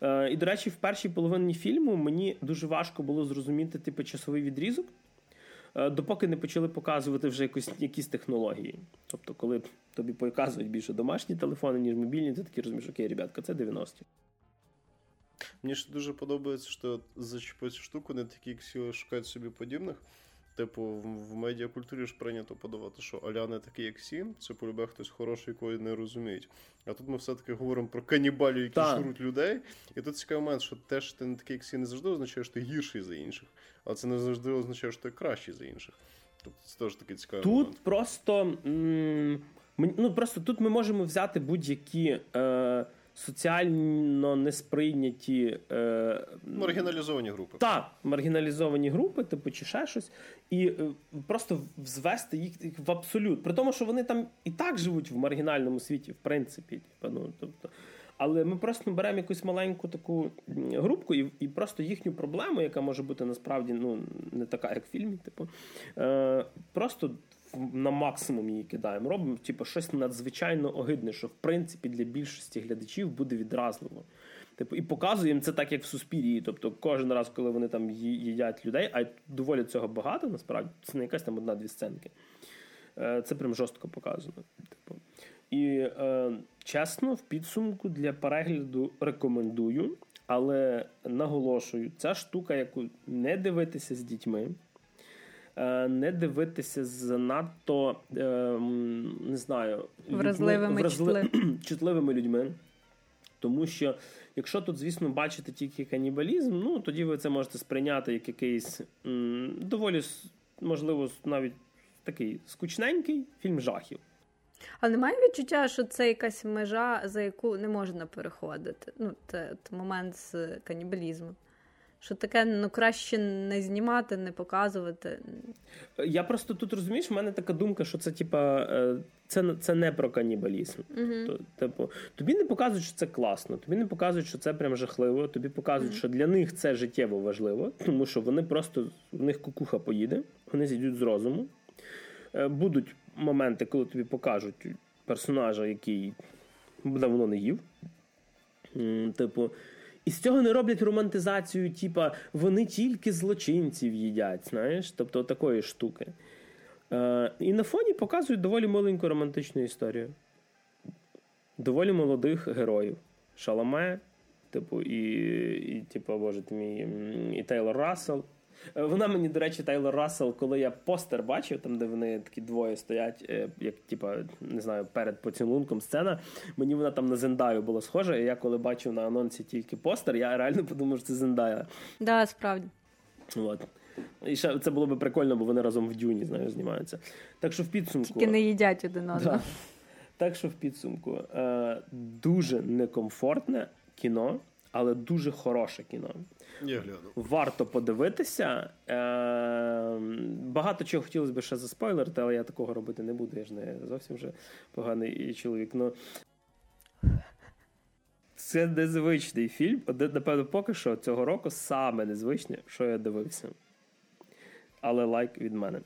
Е, І, до речі, в першій половині фільму мені дуже важко було зрозуміти типу, часовий відрізок. Е, допоки не почали показувати вже якось якісь технології. Тобто, коли тобі показують більше домашні телефони, ніж мобільні, ти такі розумієш, окей, ребятка, це 90-ті. Мені ж дуже подобається, що зачепити цю штуку, не такі, всі шукають собі подібних. Типу, в медіакультурі ж прийнято подавати, що Аля не такий, як всі, це полюбе хтось хороший, якої не розуміють. А тут ми все-таки говоримо про канібалів, які так. жруть людей. І тут цікавий момент, що те, що ти не такий, як всі, не завжди означає, що ти гірший за інших, але це не завжди означає, що ти кращий за інших. Тобто це теж такий цікавий тут момент. Тут просто м- ну, просто тут ми можемо взяти будь-які. Е- соціально несприйняті е, маргіналізовані групи. Так, маргіналізовані групи, типу, чи ще щось, і е, просто звести їх в абсолют. При тому, що вони там і так живуть в маргінальному світі, в принципі. Типу, ну, тобто, але ми просто беремо якусь маленьку таку групку і і просто їхню проблему, яка може бути насправді ну, не така, як в фільмі, типу, е, просто на максимум її кидаємо. Робимо типу, щось надзвичайно огидне, що в принципі для більшості глядачів буде відразливо. Типу, і показуємо це так, як в суспірії. Тобто, кожен раз, коли вони там їдять людей, а доволі цього багато, насправді це не якась там одна-дві сценки. Е, це прям жорстко показано. Типу. І е, чесно, в підсумку для перегляду рекомендую, але наголошую, ця штука, яку не дивитися з дітьми. Е, не дивитися занадто е, не знаю вразливими вразли... чутливими людьми. Тому що, якщо тут, звісно, бачите тільки канібалізм, ну тоді ви це можете сприйняти як якийсь м, доволі, можливо, навіть такий скучненький фільм жахів. А немає відчуття, що це якась межа, за яку не можна переходити. Ну, це момент з канібалізмом. Що таке ну краще не знімати, не показувати. Я просто тут розумієш, в мене така думка, що це типа е, це це не про канібалізм. Uh-huh. Типу, тобі не показують, що це класно, тобі не показують, що це прям жахливо. Тобі показують, uh-huh. що для них це життєво важливо, тому що вони просто в них кукуха поїде, вони зійдуть з розуму. Е, будуть моменти, коли тобі покажуть персонажа, який давно не їв. Типу. І з цього не роблять романтизацію, типа вони тільки злочинців їдять, знаєш, тобто такої штуки. Е, І на фоні показують доволі маленьку романтичну історію. Доволі молодих героїв. Шаламе, типу, і, і типу, боже мій, і Тейлор Рассел. Вона мені, до речі, Тайлор Рассел, коли я постер бачив, там де вони такі двоє стоять, е, як типа, не знаю, перед поцілунком сцена. Мені вона там на Зендаю була схожа. І я коли бачив на анонсі тільки постер, я реально подумав, що це Зендая. Да, справді. От. І ще це було би прикольно, бо вони разом в дюні знаєш, знімаються. Так що в підсумку. Тільки не їдять один одного. Да. Так що в підсумку е, дуже некомфортне кіно, але дуже хороше кіно. Я гляну. Варто подивитися. Е, Багато чого хотілося б ще заспойлерити, але я такого робити не буду. Я ж не зовсім вже поганий чоловік. Но... Це незвичний фільм. Напевно, поки що цього року саме незвичне, що я дивився. Але лайк від мене.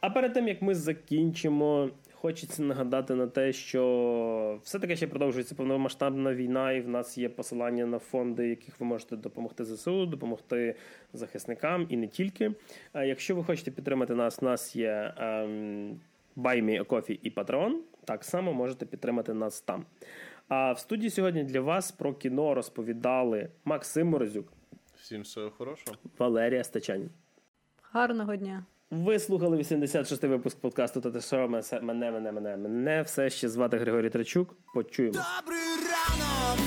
А перед тим як ми закінчимо Хочеться нагадати на те, що все-таки ще продовжується повномасштабна війна, і в нас є посилання на фонди, яких ви можете допомогти ЗСУ, допомогти захисникам і не тільки. Якщо ви хочете підтримати нас, у нас є ем, Buy Me і Patreon. Так само можете підтримати нас там. А в студії сьогодні для вас про кіно розповідали Максим Морозюк. Всім всього хорошого. Валерія Стачанін. Гарного дня. Ви слухали 86-й випуск подкасту «Та те що мене, мене, мене, мене, мене все ще звати Григорій Трачук. Почуємо. Добрий ранок,